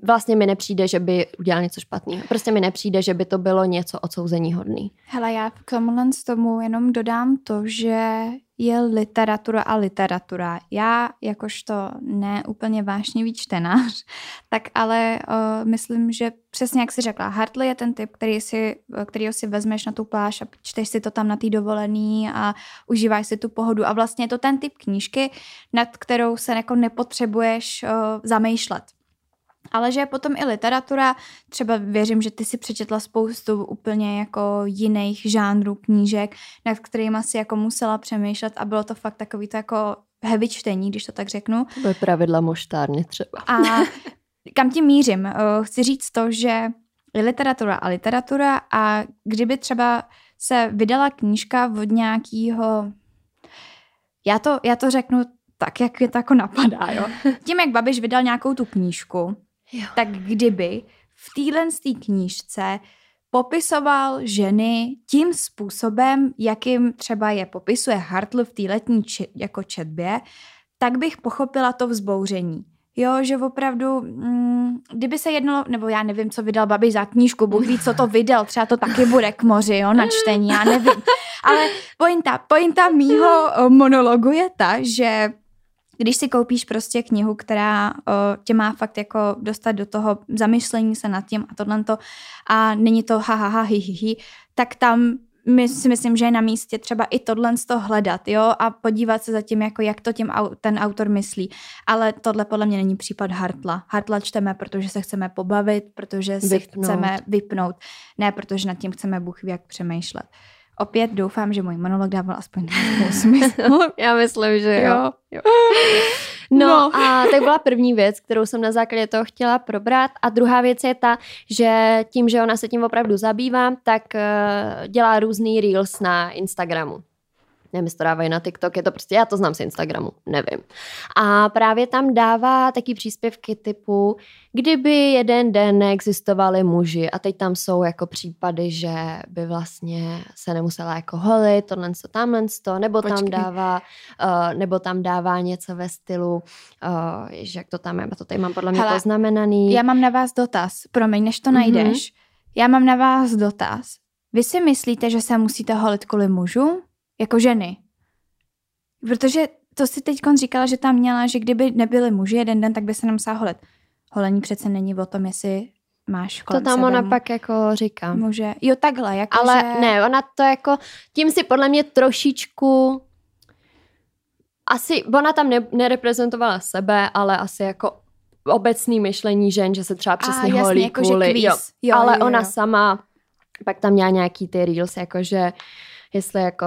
vlastně mi nepřijde, že by udělal něco špatného. Prostě mi nepřijde, že by to bylo něco odsouzení hodný. Hele, já k tomuhle z tomu jenom dodám to, že je literatura a literatura. Já, jakožto ne úplně vášnivý čtenář, tak ale uh, myslím, že přesně jak jsi řekla, Hartley je ten typ, který si, který si vezmeš na tu pláž a čteš si to tam na té dovolený a užíváš si tu pohodu. A vlastně je to ten typ knížky, nad kterou se jako nepotřebuješ uh, zamýšlet ale že je potom i literatura, třeba věřím, že ty si přečetla spoustu úplně jako jiných žánrů knížek, nad kterými si jako musela přemýšlet a bylo to fakt takový to jako heavy čtení, když to tak řeknu. To je pravidla moštárně třeba. A kam tím mířím? Eh, chci říct to, že je literatura a literatura a kdyby třeba se vydala knížka od nějakého já to, já to řeknu tak, jak je to jako napadá, jo. Tím, jak Babiš vydal nějakou tu knížku, Jo. Tak kdyby v téhle knížce popisoval ženy tím způsobem, jakým třeba je popisuje Hartl v té letní či, jako četbě, tak bych pochopila to vzbouření. Jo, že opravdu, mm, kdyby se jednalo, nebo já nevím, co vydal babi za knížku, Bůh ví, co to vydal, třeba to taky bude k moři, jo, na čtení, já nevím. Ale pointa, pointa mýho monologu je ta, že když si koupíš prostě knihu, která o, tě má fakt jako dostat do toho zamyšlení se nad tím a tohle a není to ha, ha, ha hi, hi, hi, tak tam my si myslím, že je na místě třeba i tohle z toho hledat, jo, a podívat se za tím, jako jak to tím ten autor myslí. Ale tohle podle mě není případ Hartla. Hartla čteme, protože se chceme pobavit, protože si vypnout. chceme vypnout, ne protože nad tím chceme Bůh ví, jak přemýšlet. Opět doufám, že můj monolog dával aspoň smysl. Já myslím, že jo. jo. No, no a to byla první věc, kterou jsem na základě toho chtěla probrat. A druhá věc je ta, že tím, že ona se tím opravdu zabývá, tak uh, dělá různý reels na Instagramu nevím, jestli to dávají na TikTok, je to prostě, já to znám z Instagramu, nevím. A právě tam dává taky příspěvky typu, kdyby jeden den neexistovali muži a teď tam jsou jako případy, že by vlastně se nemusela jako holit, tohle to, tamhle to, nebo Počkej. tam dává, uh, nebo tam dává něco ve stylu, uh, jež, jak to tam je, to tady mám podle mě Hele, poznamenaný. Já mám na vás dotaz, promiň, než to mm-hmm. najdeš. Já mám na vás dotaz. Vy si myslíte, že se musíte holit kvůli mužům? Jako ženy. Protože to si teď říkala, že tam měla, že kdyby nebyly muži jeden den, tak by se nemusela holit. Holení přece není o tom, jestli máš kolem To tam ona pak jako říká. Muže. Jo, takhle. Jako Ale že... ne, ona to jako, tím si podle mě trošičku asi, ona tam ne, nereprezentovala sebe, ale asi jako obecný myšlení žen, že se třeba přesně A, holí jako kvůli, jo, jo, ale jo, jo. ona sama pak tam měla nějaký ty reels, jakože jestli jako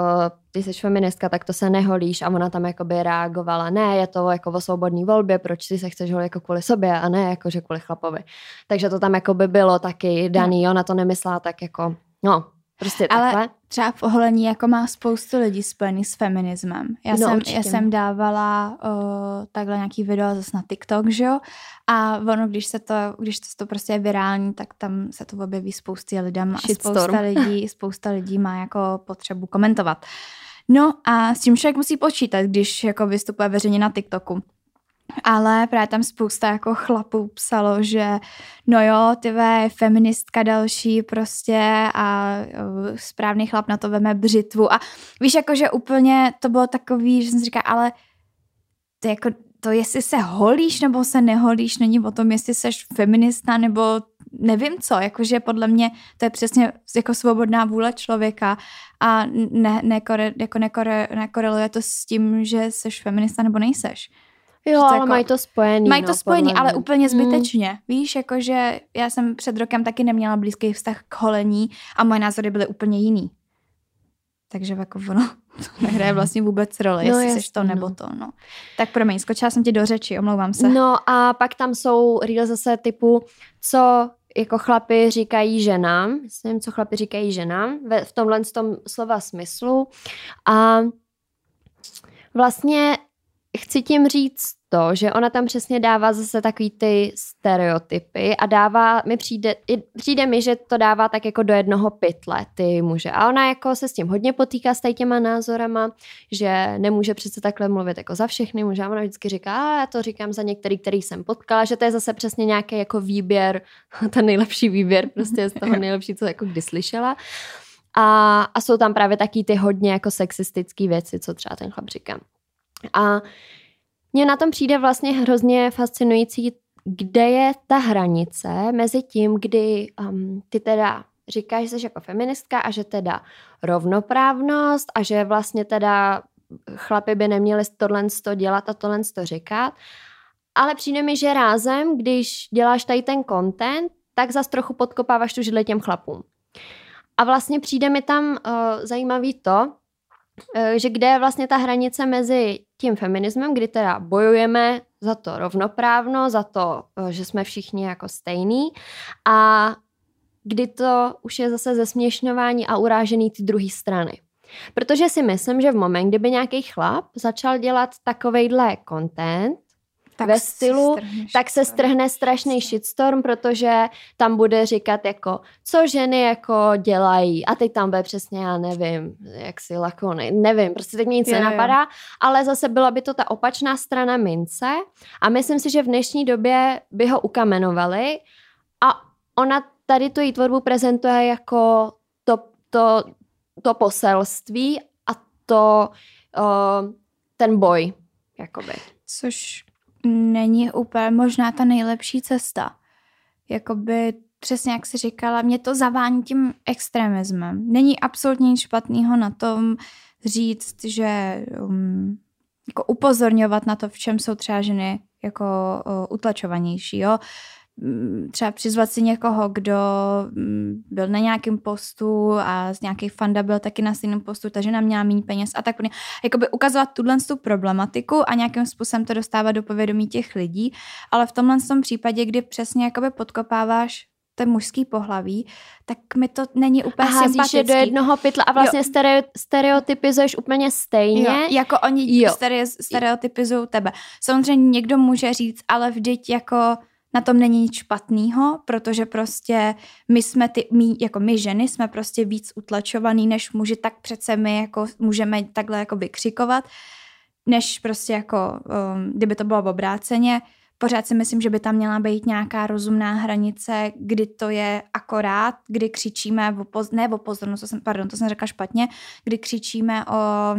ty jsi feministka, tak to se neholíš a ona tam jakoby reagovala, ne, je to jako o svobodný volbě, proč si se chceš holit jako kvůli sobě a ne jako že kvůli chlapovi. Takže to tam jako by bylo taky daný, ona to nemyslela tak jako, no, Prostě Ale takhle. Třeba v oholení jako má spoustu lidí spojený s feminismem. Já, no, jsem, já jsem dávala uh, takhle nějaký video zase na TikTok, že jo? A ono, když se to, když to, to prostě je virální, tak tam se to objeví spoustě lidem a spousta lidí, spousta lidí má jako potřebu komentovat. No a s tím člověk musí počítat, když jako vystupuje veřejně na TikToku. Ale právě tam spousta jako chlapů psalo, že no jo, ty je feministka další prostě a správný chlap na to veme břitvu a víš, jako že úplně to bylo takový, že jsem říkala, ale to jako to, jestli se holíš nebo se neholíš, není o tom, jestli seš feminista nebo nevím co, jakože podle mě to je přesně jako svobodná vůle člověka a ne, nekore, jako nekore, nekoreluje to s tím, že seš feminista nebo nejseš. Jo, ale jako, mají to spojený. Mají to no, spojený, ale mě. úplně hmm. zbytečně. Mm. Víš, jakože já jsem před rokem taky neměla blízký vztah k holení a moje názory byly úplně jiný. Takže jako ono to nehraje vlastně vůbec roli, no, jestli jsi to nebo no. to. No. Tak promiň, skočila jsem ti do řeči, omlouvám se. No a pak tam jsou real zase typu, co jako chlapi říkají ženám, myslím, co chlapi říkají ženám ve, v tomhle tom slova smyslu. A vlastně chci tím říct to, že ona tam přesně dává zase takový ty stereotypy a dává, mi přijde, přijde mi, že to dává tak jako do jednoho pytle ty muže. A ona jako se s tím hodně potýká s těma názorama, že nemůže přece takhle mluvit jako za všechny muže. A ona vždycky říká, a já to říkám za některý, který jsem potkala, že to je zase přesně nějaký jako výběr, ten nejlepší výběr, prostě z toho nejlepší, co jako kdy slyšela. A, a jsou tam právě taky ty hodně jako sexistické věci, co třeba ten chlap říká. A mně na tom přijde vlastně hrozně fascinující, kde je ta hranice mezi tím, kdy um, ty teda říkáš, že jsi jako feministka a že teda rovnoprávnost a že vlastně teda chlapi by neměli tohle to dělat a tohle to říkat. Ale přijde mi, že rázem, když děláš tady ten content, tak zase trochu podkopáváš tu židli těm chlapům. A vlastně přijde mi tam uh, zajímavý to, že kde je vlastně ta hranice mezi tím feminismem, kdy teda bojujeme za to rovnoprávno, za to, eh, že jsme všichni jako stejný a kdy to už je zase zesměšňování a urážený ty druhé strany. Protože si myslím, že v moment, kdyby nějaký chlap začal dělat takovejhle content, tak ve stylu, tak se strhne strašný shitstorm, protože tam bude říkat jako, co ženy jako dělají a teď tam bude přesně, já nevím, jak si lakony, nevím, prostě teď mi nic je, nenapadá, je. ale zase byla by to ta opačná strana mince a myslím si, že v dnešní době by ho ukamenovali a ona tady tu její tvorbu prezentuje jako to, to, to poselství a to, uh, ten boj, jakoby. Což není úplně možná ta nejlepší cesta. Jakoby přesně jak jsi říkala, mě to zavání tím extremismem. Není absolutně nic špatného na tom říct, že um, jako upozorňovat na to, v čem jsou třeba ženy jako uh, utlačovanější, jo. Třeba přizvat si někoho, kdo byl na nějakém postu a z nějakých fanda byl taky na stejném postu, ta žena měla méně peněz a tak podobně. Jakoby ukazovat tuhle tu problematiku a nějakým způsobem to dostávat do povědomí těch lidí, ale v tomhle tom případě, kdy přesně jakoby podkopáváš ten mužský pohlaví, tak mi to není úplně a sympatický. do jednoho pytla a vlastně stereo, stereotypizuješ úplně stejně. Jo, jako oni jo. stereotypizují tebe. Samozřejmě někdo může říct, ale vždyť jako na tom není nic špatného, protože prostě my jsme ty, my, jako my ženy jsme prostě víc utlačovaný než muži, tak přece my jako můžeme takhle jako vykřikovat, než prostě jako, um, kdyby to bylo v obráceně. Pořád si myslím, že by tam měla být nějaká rozumná hranice, kdy to je akorát, kdy křičíme, o poz, ne o pozornost, to jsem, pardon, to jsem řekla špatně, kdy křičíme o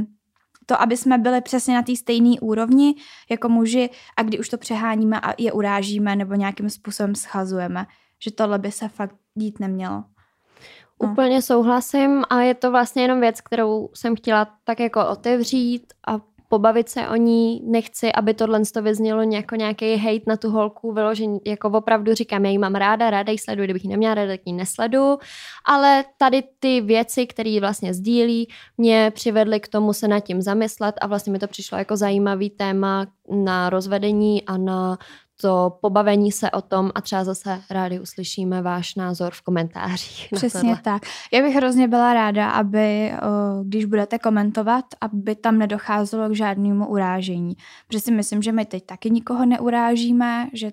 to, aby jsme byli přesně na té stejné úrovni jako muži a kdy už to přeháníme a je urážíme nebo nějakým způsobem schazujeme. Že tohle by se fakt dít nemělo. No. Úplně souhlasím a je to vlastně jenom věc, kterou jsem chtěla tak jako otevřít a pobavit se o ní, nechci, aby tohle to vyznělo jako nějaký hate na tu holku, vyložení, jako opravdu říkám, já ji mám ráda, ráda ji sleduji, kdybych ji neměla ráda, tak ji nesledu, ale tady ty věci, které vlastně sdílí, mě přivedly k tomu se nad tím zamyslet a vlastně mi to přišlo jako zajímavý téma na rozvedení a na to pobavení se o tom a třeba zase rádi uslyšíme váš názor v komentářích. Přesně tak. Já bych hrozně byla ráda, aby, když budete komentovat, aby tam nedocházelo k žádnému urážení. Protože si myslím, že my teď taky nikoho neurážíme, že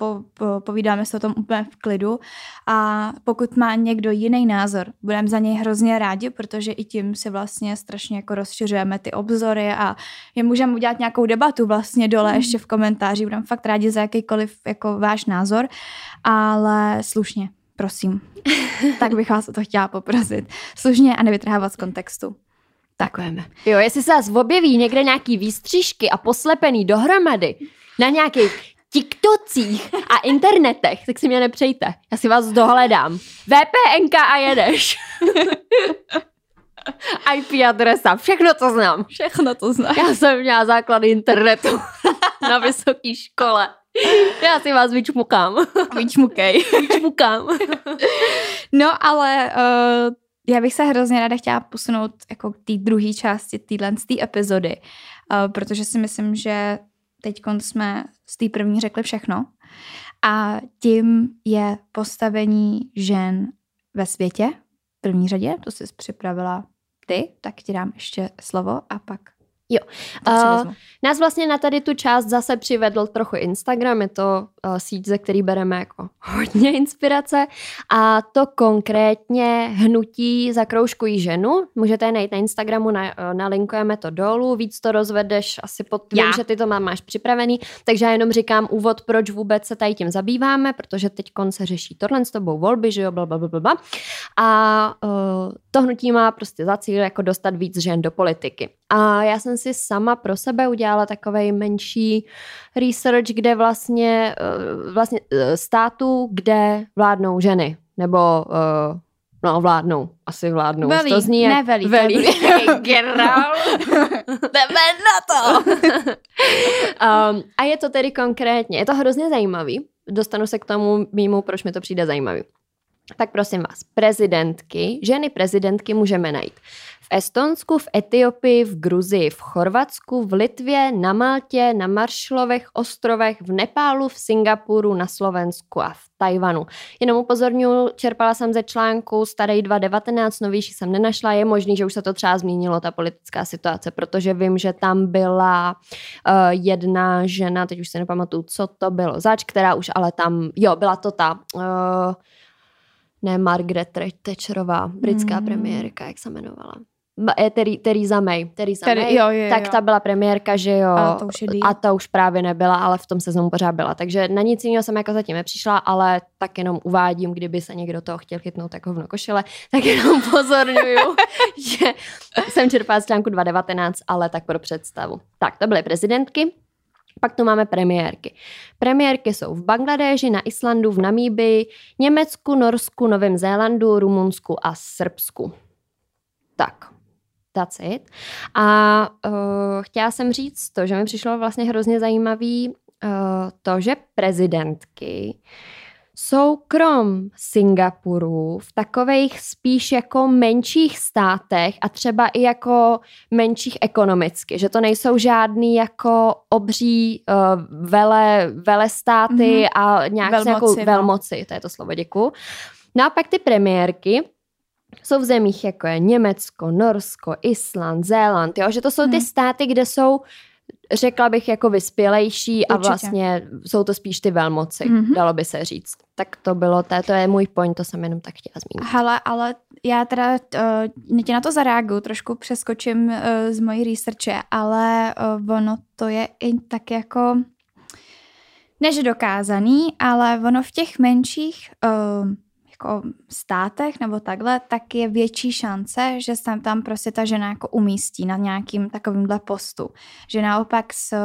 po, po, povídáme se o tom úplně v klidu a pokud má někdo jiný názor, budeme za něj hrozně rádi, protože i tím si vlastně strašně jako rozšiřujeme ty obzory a je můžeme udělat nějakou debatu vlastně dole mm. ještě v komentáři, budeme fakt rádi za jakýkoliv jako váš názor, ale slušně, prosím. tak bych vás o to chtěla poprosit. Slušně a nevytrhávat z kontextu. Takujeme. Jo, jestli se vás objeví někde nějaký výstřížky a poslepený dohromady na nějakých TikTocích a internetech, tak si mě nepřejte. Já si vás dohledám. VPNK a jedeš. IP adresa, všechno to znám. Všechno to znám. Já jsem měla základy internetu na vysoké škole. Já si vás vyčmukám. Vyčmukej. Vyčmukám. no ale uh, já bych se hrozně ráda chtěla posunout jako k té druhé části téhle epizody, uh, protože si myslím, že teď jsme z té první řekli všechno. A tím je postavení žen ve světě v první řadě. To jsi připravila ty, tak ti dám ještě slovo a pak Jo. Uh, nás vlastně na tady tu část zase přivedl trochu Instagram, je to uh, síť, ze který bereme jako hodně inspirace a to konkrétně hnutí zakroužkují ženu. Můžete je najít na Instagramu, na, uh, nalinkujeme to dolů, víc to rozvedeš asi pod tím, že ty to má, máš připravený, takže já jenom říkám úvod, proč vůbec se tady tím zabýváme, protože teď se řeší tohle s tobou volby, že jo, blablabla. A uh, to hnutí má prostě za cíl jako dostat víc žen do politiky. A já jsem si sama pro sebe udělala takový menší research, kde vlastně, eh, vlastně eh, státu, kde vládnou ženy, nebo uh, No, vládnou. Asi vládnou. Velí, to zní jak... Ne, velí. velí. Generál. Jdeme na to. um, a je to tedy konkrétně, je to hrozně zajímavý. Dostanu se k tomu mimo, proč mi to přijde zajímavý. Tak prosím vás, prezidentky, ženy prezidentky můžeme najít Estonsku, v Etiopii, v Gruzii, v Chorvatsku, v Litvě, na Maltě, na Maršlovech ostrovech, v Nepálu, v Singapuru, na Slovensku a v Tajvanu. Jenom upozorňuji, čerpala jsem ze článku starý 2019, novější jsem nenašla, je možný, že už se to třeba změnilo, ta politická situace, protože vím, že tam byla uh, jedna žena, teď už se nepamatuju, co to bylo, zač, která už ale tam, jo, byla to ta... Uh, ne Margaret Thatcherová, britská mm. premiérka, jak se jmenovala. Theresa May. Theresa Tedy, May, jo, jo, tak jo. ta byla premiérka, že jo. A to, už a ta už právě nebyla, ale v tom sezónu pořád byla. Takže na nic jiného jsem jako zatím nepřišla, ale tak jenom uvádím, kdyby se někdo toho chtěl chytnout jako hovno košile, tak jenom pozorňuju, že jsem čerpala z článku 2019, ale tak pro představu. Tak, to byly prezidentky. Pak tu máme premiérky. Premiérky jsou v Bangladeži, na Islandu, v Namíbii, Německu, Norsku, Novém Zélandu, Rumunsku a Srbsku. Tak, that's it. A uh, chtěla jsem říct to, že mi přišlo vlastně hrozně zajímavý uh, to, že prezidentky uh, jsou krom Singapuru v takových spíš jako menších státech a třeba i jako menších ekonomicky, že to nejsou žádný jako obří uh, vele, vele státy mm-hmm. a nějak velmoci, jako no. velmoci, to je to slovo, děkuju. No a pak ty premiérky, jsou v zemích jako je Německo, Norsko, Island, Zéland, jo? že to jsou ty hmm. státy, kde jsou řekla bych jako vyspělejší Určitě. a vlastně jsou to spíš ty velmoci, mm-hmm. dalo by se říct. Tak to bylo, to, to je můj point, to jsem jenom tak chtěla zmínit. Hele, ale já teda uh, tě na to zareaguju, trošku přeskočím uh, z mojí researche, ale uh, ono to je i tak jako než dokázaný, ale ono v těch menších uh, jako státech nebo takhle, tak je větší šance, že se tam prostě ta žena jako umístí na nějakým takovýmhle postu. Že naopak s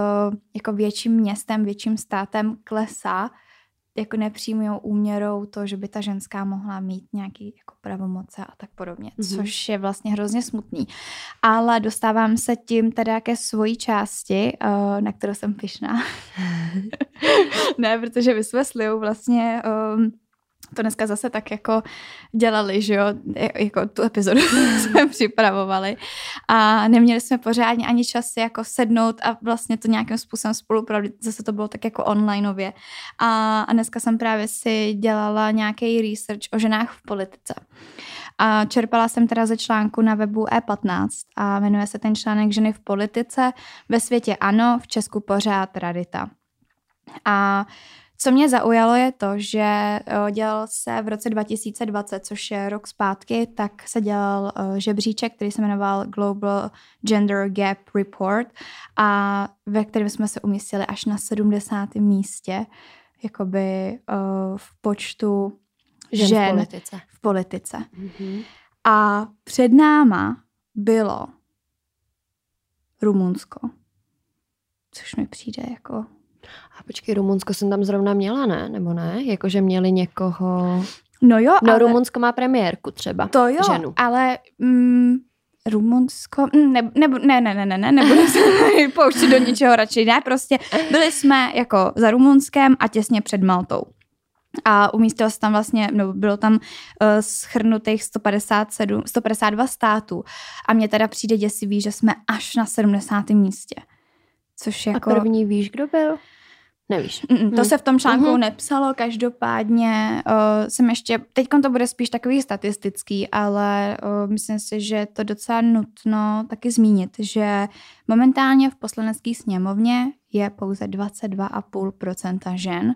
jako větším městem, větším státem klesá jako nepřímou úměrou to, že by ta ženská mohla mít nějaký jako pravomoce a tak podobně, mm-hmm. což je vlastně hrozně smutný. Ale dostávám se tím teda ke svojí části, uh, na kterou jsem pyšná. ne, protože my jsme s Liou vlastně um, to dneska zase tak jako dělali, že jo, jako tu epizodu jsme připravovali a neměli jsme pořádně ani čas si jako sednout a vlastně to nějakým způsobem spolupravit, zase to bylo tak jako onlineově a, a dneska jsem právě si dělala nějaký research o ženách v politice. A čerpala jsem teda ze článku na webu E15 a jmenuje se ten článek Ženy v politice. Ve světě ano, v Česku pořád radita. A co mě zaujalo je to, že dělal se v roce 2020, což je rok zpátky, tak se dělal žebříček, který se jmenoval Global Gender Gap Report a ve kterém jsme se umístili až na 70. místě jakoby v počtu žen, žen v politice. V politice. Mm-hmm. A před náma bylo Rumunsko, což mi přijde jako a počkej, Rumunsko jsem tam zrovna měla, ne? Nebo ne? Jakože měli někoho... No jo, No ale... Rumunsko má premiérku třeba. To jo, ženu. ale... Mm, Rumunsko, mm, ne, ne, ne, ne, ne, ne, nebudu se pouštět do ničeho radši, ne, prostě byli jsme jako za Rumunskem a těsně před Maltou. A umístilo se tam vlastně, no, bylo tam uh, schrnutých 157, 152 států. A mě teda přijde děsivý, že jsme až na 70. místě. Což jako... A první víš, kdo byl? Nevíš. Mm, to hmm. se v tom článku mm-hmm. nepsalo, každopádně uh, jsem ještě, teď to bude spíš takový statistický, ale uh, myslím si, že je to docela nutno taky zmínit, že momentálně v poslanecké sněmovně je pouze 22,5% žen,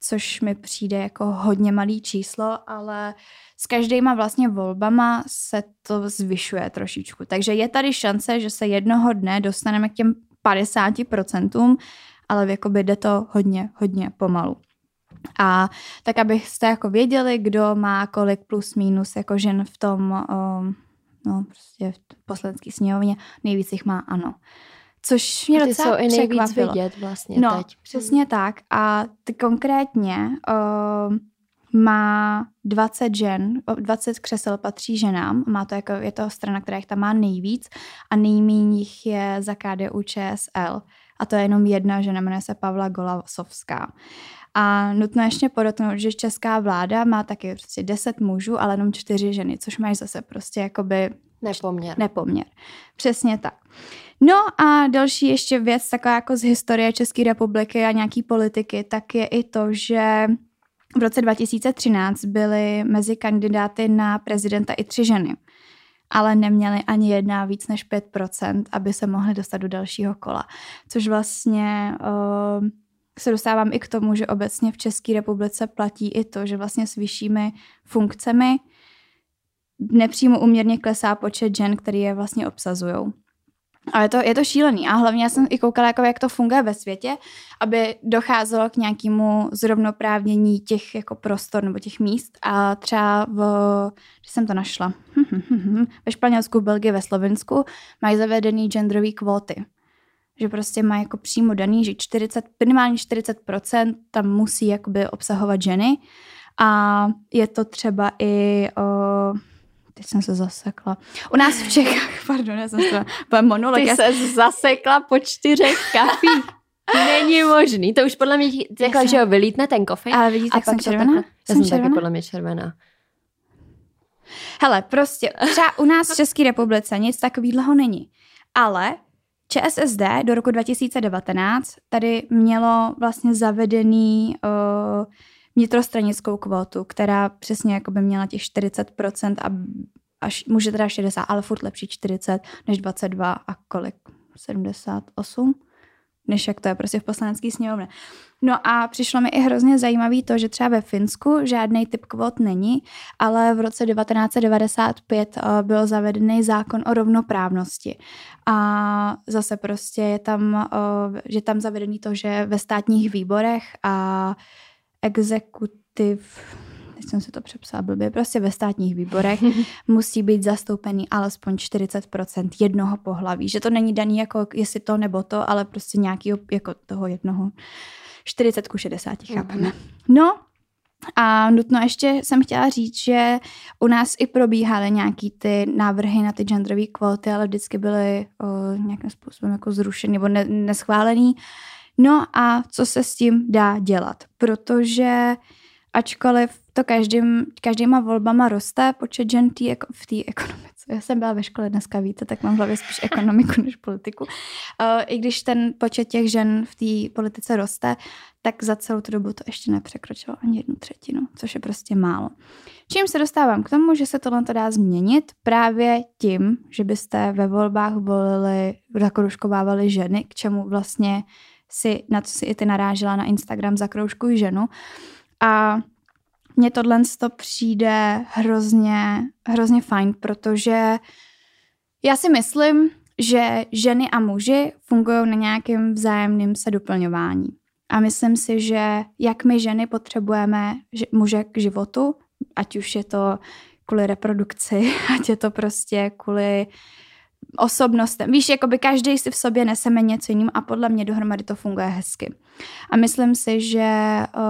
což mi přijde jako hodně malý číslo, ale s každýma vlastně volbama se to zvyšuje trošičku. Takže je tady šance, že se jednoho dne dostaneme k těm 50%, ale jakoby jde to hodně, hodně pomalu. A tak, abyste jako věděli, kdo má kolik plus minus jako žen v tom, um, no prostě v poslanecké sněmovně, nejvíc jich má ano. Což mě docela jsou i nejvíc vidět vlastně no, teď. přesně tak. A ty konkrétně um, má 20 žen, 20 křesel patří ženám, má to jako, je to strana, která jich tam má nejvíc a nejméně jich je za KDU ČSL a to je jenom jedna žena, jmenuje se Pavla Golasovská. A nutno ještě podotknout, že česká vláda má taky prostě 10 mužů, ale jenom 4 ženy, což máš zase prostě jakoby Nepoměr. Nepoměr. Přesně tak. No a další ještě věc, taková jako z historie České republiky a nějaký politiky, tak je i to, že v roce 2013 byly mezi kandidáty na prezidenta i tři ženy, ale neměly ani jedna víc než 5%, aby se mohly dostat do dalšího kola. Což vlastně uh, se dostávám i k tomu, že obecně v České republice platí i to, že vlastně s vyššími funkcemi nepřímo uměrně klesá počet žen, který je vlastně obsazují. A je to, je to šílený. A hlavně já jsem i koukala, jako jak to funguje ve světě, aby docházelo k nějakému zrovnoprávnění těch jako prostor nebo těch míst. A třeba v, že jsem to našla, ve Španělsku, Belgii, ve Slovensku mají zavedený genderové kvóty. že prostě má jako přímo daný, že 40, minimálně 40% tam musí jakoby obsahovat ženy a je to třeba i o, teď jsem se zasekla. U nás v Čechách, pardon, já jsem se monolog. Ty já... se zasekla po čtyřech kafích. Není možný, to už podle mě řekla, že ho vylítne ten kofein. Ale vidíte, jak jsem červená? Já jsem, jsem červená? taky podle mě červená. Hele, prostě třeba u nás v České republice nic takového není. Ale ČSSD do roku 2019 tady mělo vlastně zavedený uh, vnitrostranickou kvotu, která přesně jako by měla těch 40% a až může teda 60, ale furt lepší 40 než 22 a kolik? 78? než jak to je prostě v poslanecký sněmovně. No a přišlo mi i hrozně zajímavý to, že třeba ve Finsku žádný typ kvot není, ale v roce 1995 eh, byl zavedený zákon o rovnoprávnosti. A zase prostě je tam, eh, že tam zavedený to, že ve státních výborech a exekutiv teď jsem si to přepsala blbě, prostě ve státních výborech musí být zastoupený alespoň 40% jednoho pohlaví. Že to není daný jako jestli to nebo to, ale prostě nějaký jako toho jednoho. 40 ku 60, chápeme. Mm-hmm. No, a nutno ještě jsem chtěla říct, že u nás i probíhaly nějaký ty návrhy na ty genderové kvóty, ale vždycky byly o, nějakým způsobem jako zrušeny nebo ne, neschválený. No a co se s tím dá dělat? Protože ačkoliv to každým, každýma volbama roste počet žen tý, v té ekonomice. Já jsem byla ve škole dneska, víte, tak mám v hlavě spíš ekonomiku než politiku. Uh, I když ten počet těch žen v té politice roste, tak za celou tu dobu to ještě nepřekročilo ani jednu třetinu, což je prostě málo. Čím se dostávám k tomu, že se tohle to dá změnit právě tím, že byste ve volbách volili, zakroužkovávali ženy, k čemu vlastně si, na co si i ty narážela na Instagram zakroužkuj ženu. A mně tohle to přijde hrozně, hrozně fajn, protože já si myslím, že ženy a muži fungují na nějakém vzájemném se doplňování. A myslím si, že jak my ženy potřebujeme muže k životu, ať už je to kvůli reprodukci, ať je to prostě kvůli osobnostem. Víš, jako by každý si v sobě neseme něco jiným a podle mě dohromady to funguje hezky. A myslím si, že uh,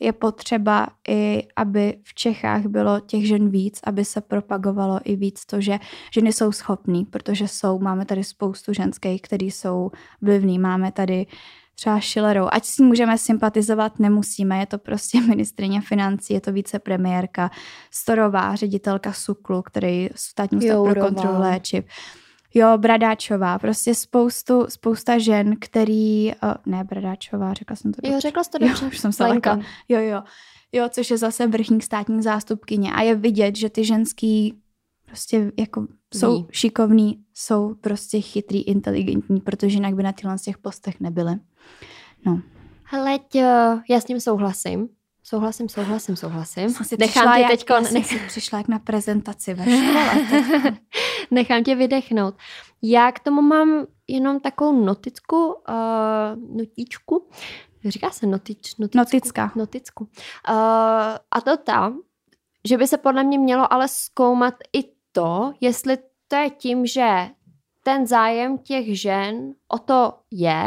je potřeba i, aby v Čechách bylo těch žen víc, aby se propagovalo i víc to, že ženy jsou schopný, protože jsou, máme tady spoustu ženských, které jsou vlivný, máme tady třeba Schillerou. Ať s ní můžeme sympatizovat, nemusíme, je to prostě ministrině financí, je to vicepremiérka, Storová, ředitelka SUKLu, který státní ústav pro kontrolu léčiv. Jo, Bradáčová, prostě spoustu, spousta žen, který, uh, ne Bradáčová, řekla jsem to Jo, řekla jsi to dobře. Jo, už jsem se lekla. Jo, jo. Jo, což je zase vrchník státní zástupkyně a je vidět, že ty ženský prostě jako jsou šikovní, jsou prostě chytrý, inteligentní, protože jinak by na těchto těch postech nebyly. No. Hele, já s tím souhlasím. Souhlasím, souhlasím, souhlasím. Jsem si Nechám tě teď... Já nech... přišla jak na prezentaci ve škole. Nechám tě vydechnout. Já k tomu mám jenom takovou noticku, uh, notičku. Říká se notič, noticku, Notická. Noticku. Uh, a to tam, že by se podle mě mělo ale zkoumat i to, jestli to je tím, že ten zájem těch žen o to je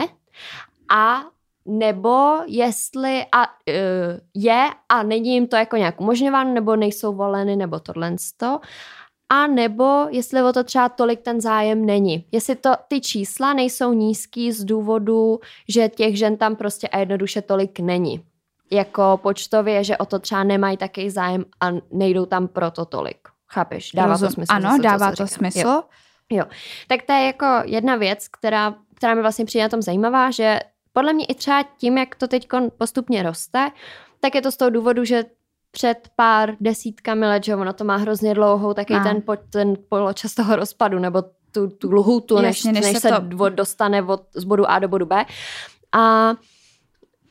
a nebo jestli a, uh, je a není jim to jako nějak umožňováno, nebo nejsou voleny, nebo tohle a nebo jestli o to třeba tolik ten zájem není. Jestli to ty čísla nejsou nízký z důvodu, že těch žen tam prostě a jednoduše tolik není. Jako počtově, že o to třeba nemají takový zájem a nejdou tam proto tolik. Chápeš? Dává Rozum. to smysl. Ano, zase dává to, to smysl. Jo. jo. Tak to je jako jedna věc, která, která mi vlastně přijde na tom zajímavá, že podle mě i třeba tím, jak to teď postupně roste, tak je to z toho důvodu, že před pár desítkami let, že ono to má hrozně dlouhou, taky no. ten, po, ten poločas toho rozpadu, nebo tu, tu lhutu, než, než, než se, se to... dostane od, z bodu A do bodu B. A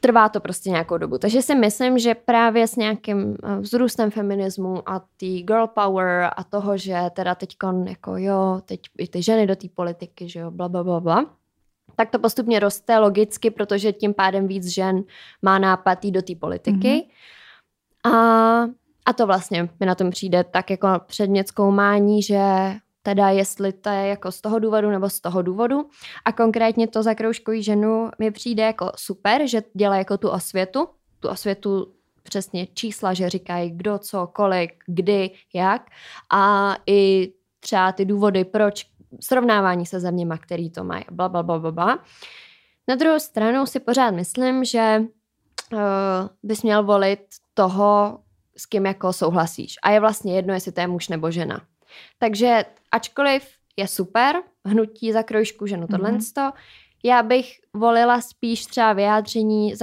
trvá to prostě nějakou dobu. Takže si myslím, že právě s nějakým eh, vzrůstem feminismu a ty girl power a toho, že teda teď jako jo, teď i ty ženy do té politiky, že jo, bla, bla, bla, bla, tak to postupně roste logicky, protože tím pádem víc žen má nápad jít do té politiky. Mm-hmm. A, a to vlastně mi na tom přijde tak jako předmět zkoumání, že teda jestli to je jako z toho důvodu nebo z toho důvodu. A konkrétně to zakroužkují ženu mi přijde jako super, že dělá jako tu osvětu, tu osvětu přesně čísla, že říkají kdo, co, kolik, kdy, jak a i třeba ty důvody, proč srovnávání se zeměma, který to mají, bla, bla, bla, bla, bla. Na druhou stranu si pořád myslím, že uh, bys měl volit toho, s kým jako souhlasíš. A je vlastně jedno, jestli to je muž nebo žena. Takže ačkoliv je super, hnutí za krojšku ženu tohle mm-hmm. já bych volila spíš třeba vyjádření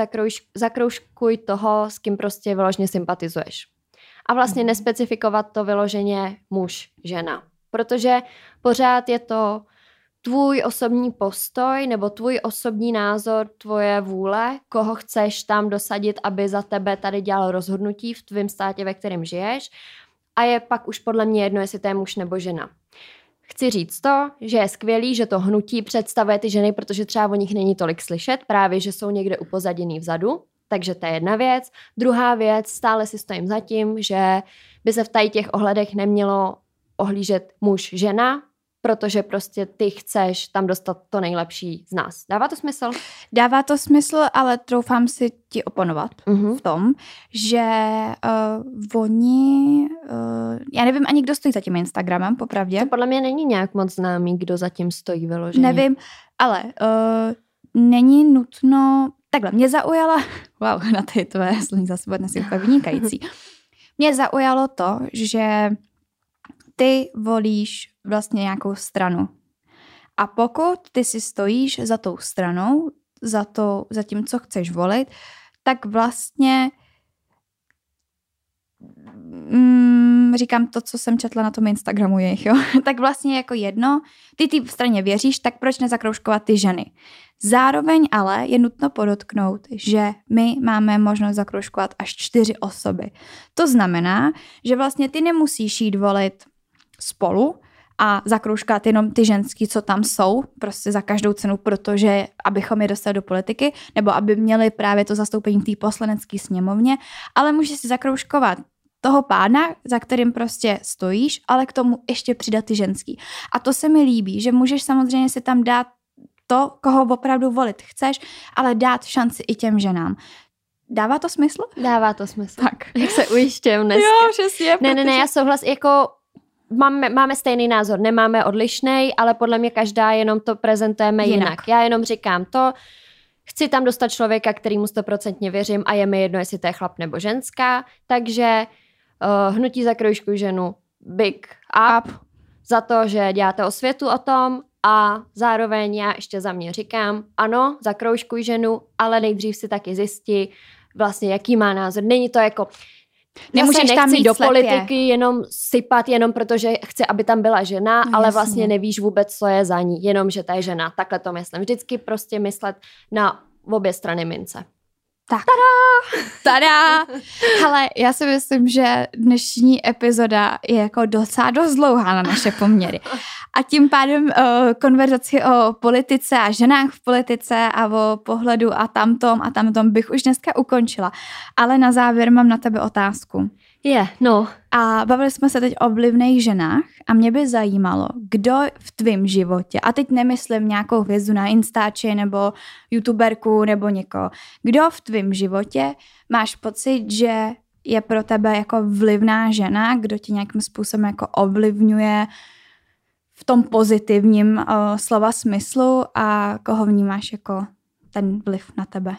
za kroužkuj toho, s kým prostě vyloženě sympatizuješ. A vlastně mm-hmm. nespecifikovat to vyloženě muž, žena. Protože pořád je to tvůj osobní postoj nebo tvůj osobní názor, tvoje vůle, koho chceš tam dosadit, aby za tebe tady dělal rozhodnutí v tvém státě, ve kterém žiješ. A je pak už podle mě jedno, jestli to je muž nebo žena. Chci říct to, že je skvělý, že to hnutí představuje ty ženy, protože třeba o nich není tolik slyšet, právě že jsou někde upozaděný vzadu, takže to je jedna věc. Druhá věc, stále si stojím za tím, že by se v tady těch ohledech nemělo ohlížet muž, žena, protože prostě ty chceš tam dostat to nejlepší z nás. Dává to smysl? Dává to smysl, ale troufám si ti oponovat uh-huh. v tom, že uh, oni, uh, já nevím ani, kdo stojí za tím Instagramem, popravdě. To podle mě není nějak moc známý, kdo za tím stojí vyloženě. Nevím, ale uh, není nutno, takhle, mě zaujala, wow, na ty tvoje slovní zase dnes je úplně vynikající. Mě zaujalo to, že ty volíš vlastně nějakou stranu. A pokud ty si stojíš za tou stranou, za, to, za tím, co chceš volit, tak vlastně mm, říkám to, co jsem četla na tom Instagramu jejich, jo? tak vlastně jako jedno, ty ty straně věříš, tak proč nezakroužkovat ty ženy? Zároveň ale je nutno podotknout, že my máme možnost zakroužkovat až čtyři osoby. To znamená, že vlastně ty nemusíš jít volit spolu a zakroužkat jenom ty ženský, co tam jsou, prostě za každou cenu, protože abychom je dostali do politiky, nebo aby měli právě to zastoupení té poslanecké sněmovně, ale můžeš si zakroužkovat toho pána, za kterým prostě stojíš, ale k tomu ještě přidat ty ženský. A to se mi líbí, že můžeš samozřejmě si tam dát to, koho opravdu volit chceš, ale dát šanci i těm ženám. Dává to smysl? Dává to smysl. Tak. Jak se ujištěm dneska. Jo, přesně. Ne, protože... ne, ne, já souhlas, jako máme, máme stejný názor, nemáme odlišný, ale podle mě každá jenom to prezentujeme jinak. jinak. Já jenom říkám to, chci tam dostat člověka, kterýmu stoprocentně věřím a je mi jedno, jestli to je chlap nebo ženská, takže uh, hnutí za kroužku ženu big up, up za to, že děláte osvětu o tom a zároveň já ještě za mě říkám, ano, za kroužku ženu, ale nejdřív si taky zjistí vlastně, jaký má názor. Není to jako, Nemůžeš tam jít do slepě. politiky jenom sypat, jenom protože chce, aby tam byla žena, no, ale jasně. vlastně nevíš vůbec, co je za ní, jenom, že ta je žena. Takhle to myslím. Vždycky prostě myslet na obě strany mince. Tak. Tada! Tada! Ale já si myslím, že dnešní epizoda je jako docela dost dlouhá na naše poměry. A tím pádem uh, konverzaci o politice a ženách v politice a o pohledu a tamtom a tamtom bych už dneska ukončila. Ale na závěr mám na tebe otázku. Je, yeah, no. A bavili jsme se teď o vlivných ženách a mě by zajímalo, kdo v tvém životě, a teď nemyslím nějakou hvězdu na Instači nebo youtuberku nebo někoho, kdo v tvém životě máš pocit, že je pro tebe jako vlivná žena, kdo ti nějakým způsobem jako ovlivňuje v tom pozitivním uh, slova smyslu a koho vnímáš jako ten vliv na tebe?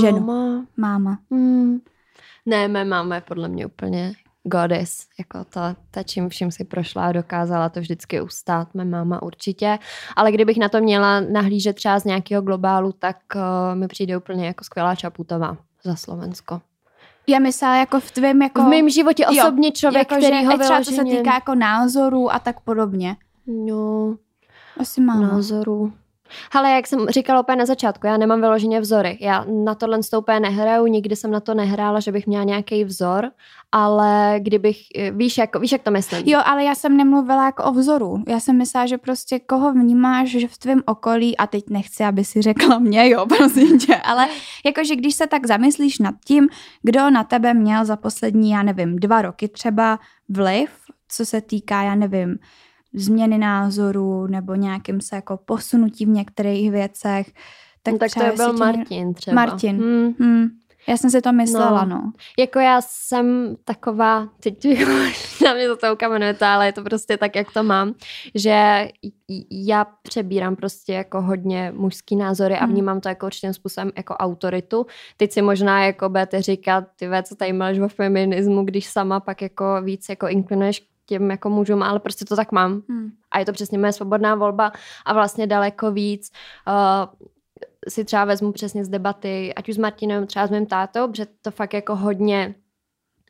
Ženu. Máma. Máma. Mm. Ne, mé máma je podle mě úplně goddess, jako ta, ta čím vším si prošla a dokázala to vždycky ustát, mé máma určitě, ale kdybych na to měla nahlížet třeba z nějakého globálu, tak uh, mi přijde úplně jako skvělá Čaputová za Slovensko. Já myslela jako v tvém jako... V mém životě osobně jo, člověk, jako, který ho třeba co se týká jako názorů a tak podobně. No, asi má. Názorů. Ale jak jsem říkala úplně na začátku, já nemám vyloženě vzory. Já na tohle úplně nehraju, nikdy jsem na to nehrála, že bych měla nějaký vzor, ale kdybych, víš, jak, víš, jak to myslím. Jo, ale já jsem nemluvila jako o vzoru. Já jsem myslela, že prostě koho vnímáš, že v tvém okolí, a teď nechci, aby si řekla mě, jo, prosím tě, ale jakože když se tak zamyslíš nad tím, kdo na tebe měl za poslední, já nevím, dva roky třeba vliv, co se týká, já nevím, změny názoru nebo nějakým se jako posunutí v některých věcech. Tak, no, tak to byl Martin třeba. Martin. Hmm. Hmm. Já jsem si to myslela, no. no. Jako já jsem taková, teď na mě to toho kamenujete, ale je to prostě tak, jak to mám, že já přebírám prostě jako hodně mužský názory a hmm. vnímám to jako určitým způsobem jako autoritu. Teď si možná jako budete říkat, ty co tady máš o feminismu, když sama pak jako víc jako inklinuješ těm jako mužům, ale prostě to tak mám. Hmm. A je to přesně moje svobodná volba a vlastně daleko víc uh, si třeba vezmu přesně z debaty, ať už s Martinem, třeba s mým tátou, protože to fakt jako hodně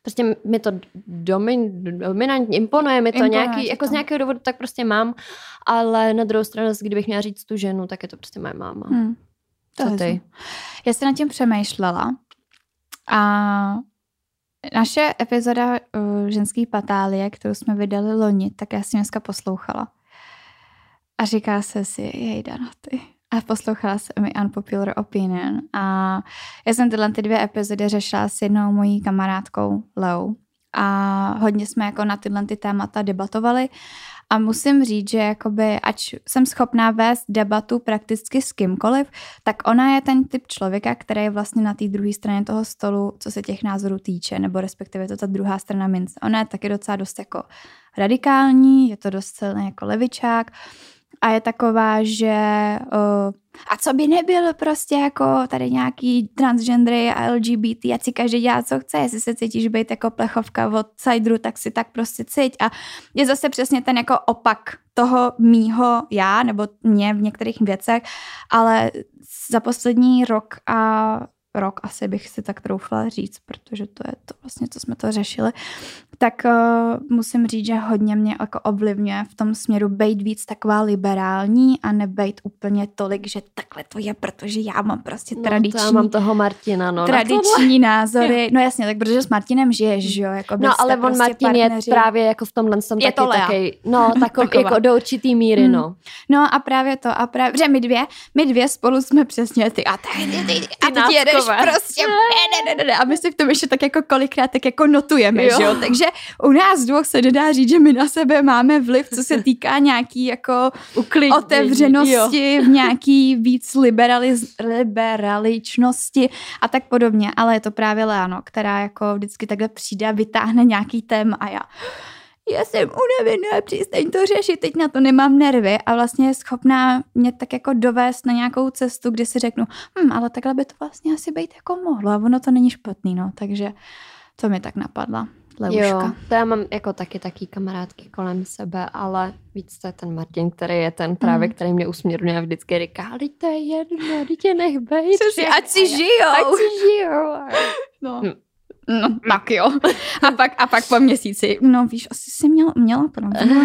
prostě mi to domin, dominantně imponuje, mi to imponuje nějaký, jako to. z nějakého důvodu tak prostě mám, ale na druhou stranu, kdybych měla říct tu ženu, tak je to prostě moje máma. Hmm. To Co ty? Já jsem nad tím přemýšlela a naše epizoda uh, ženský patálie, kterou jsme vydali loni, tak já jsem dneska poslouchala. A říká se si, jej Dana, ty, a poslouchala jsem mi Unpopular Opinion. A já jsem tyhle ty dvě epizody řešila s jednou mojí kamarádkou Lou. A hodně jsme jako na tyhle ty témata debatovali a musím říct, že jakoby, ať jsem schopná vést debatu prakticky s kýmkoliv, tak ona je ten typ člověka, který je vlastně na té druhé straně toho stolu, co se těch názorů týče, nebo respektive to ta druhá strana mince. Ona je taky docela dost jako radikální, je to dost silný jako levičák, a je taková, že uh, a co by nebylo prostě jako tady nějaký transgendry a LGBT, ať si každý dělá, co chce, jestli se cítíš být jako plechovka od Sajdru, tak si tak prostě cíť a je zase přesně ten jako opak toho mýho já, nebo mě v některých věcech, ale za poslední rok a rok asi bych si tak troufla říct, protože to je to vlastně, co jsme to řešili, tak uh, musím říct, že hodně mě jako ovlivňuje v tom směru být víc taková liberální a nebejt úplně tolik, že takhle to je, protože já mám prostě no, tradiční... já mám toho Martina, no. Tradiční názory. No jasně, tak protože s Martinem žiješ, že jo? Jako no ale on prostě Martin partneři. je právě jako v tomhle jsem je taky to taky, no takový, jako do určitý míry, hmm. no. No a právě to, a právě, že my dvě, my dvě spolu jsme přesně ty a ty, ty, ty, ty, a ty jedeš prostě, ne, ne, ne, ne, a my si v tom ještě tak jako kolikrát tak jako notujeme, jo. že jo? Takže u nás dvou se nedá říct, že my na sebe máme vliv, co se týká nějaký jako Uklidnění, otevřenosti, jo. v nějaký víc liberaliz, liberaličnosti a tak podobně. Ale je to právě Leano, která jako vždycky takhle přijde a vytáhne nějaký téma a já já jsem unavená, přestaň to řešit, teď na to nemám nervy a vlastně je schopná mě tak jako dovést na nějakou cestu, kde si řeknu, hm, ale takhle by to vlastně asi být jako mohlo a ono to není špatný, no, takže to mi tak napadla. Leuška. Jo, to já mám jako taky taký kamarádky kolem sebe, ale víc to je ten Martin, který je ten právě, mm. který mě usměrňuje a vždycky říká, ale to je jedno, dítě nech bejt. Ať si žijou. Ať si žijou. No. Hm. No, tak jo. A pak, a pak po měsíci, no víš, asi jsi měla, měla pravdu.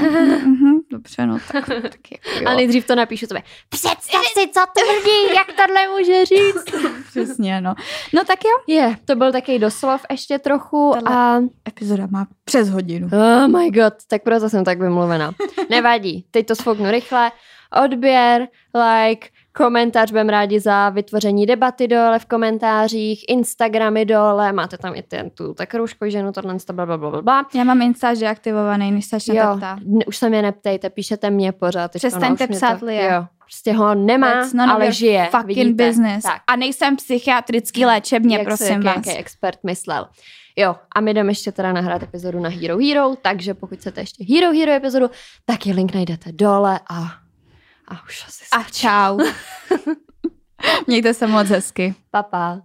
Mhm, dobře, no tak, tak jako jo. A nejdřív to napíšu tobě. Představ si, co tvrdí, jak tohle může říct. Přesně, no. No tak jo. Je, to byl takový doslov ještě trochu Tato a... epizoda má přes hodinu. Oh my god, tak proto jsem tak vymluvená. Nevadí, teď to sfouknu rychle. Odběr, like, Komentář budeme rádi za vytvoření debaty dole v komentářích, Instagramy dole, máte tam i ten, tu tak růžko, ženu, tohle, bla, bla, bla, bla. Já mám Insta deaktivovaný, než se jo, už se mě neptejte, píšete mě pořád. Přestaňte psát, to, Jo, prostě ho nemá, ale žije. Fucking vidíte. business. Tak. A nejsem psychiatrický léčebně, Jak prosím se, vás. Jak expert myslel. Jo, a my jdeme ještě teda nahrát epizodu na Hero Hero, takže pokud chcete ještě Hero Hero epizodu, tak je link najdete dole a a už asi A čau. Mějte se moc hezky. Pa, pa.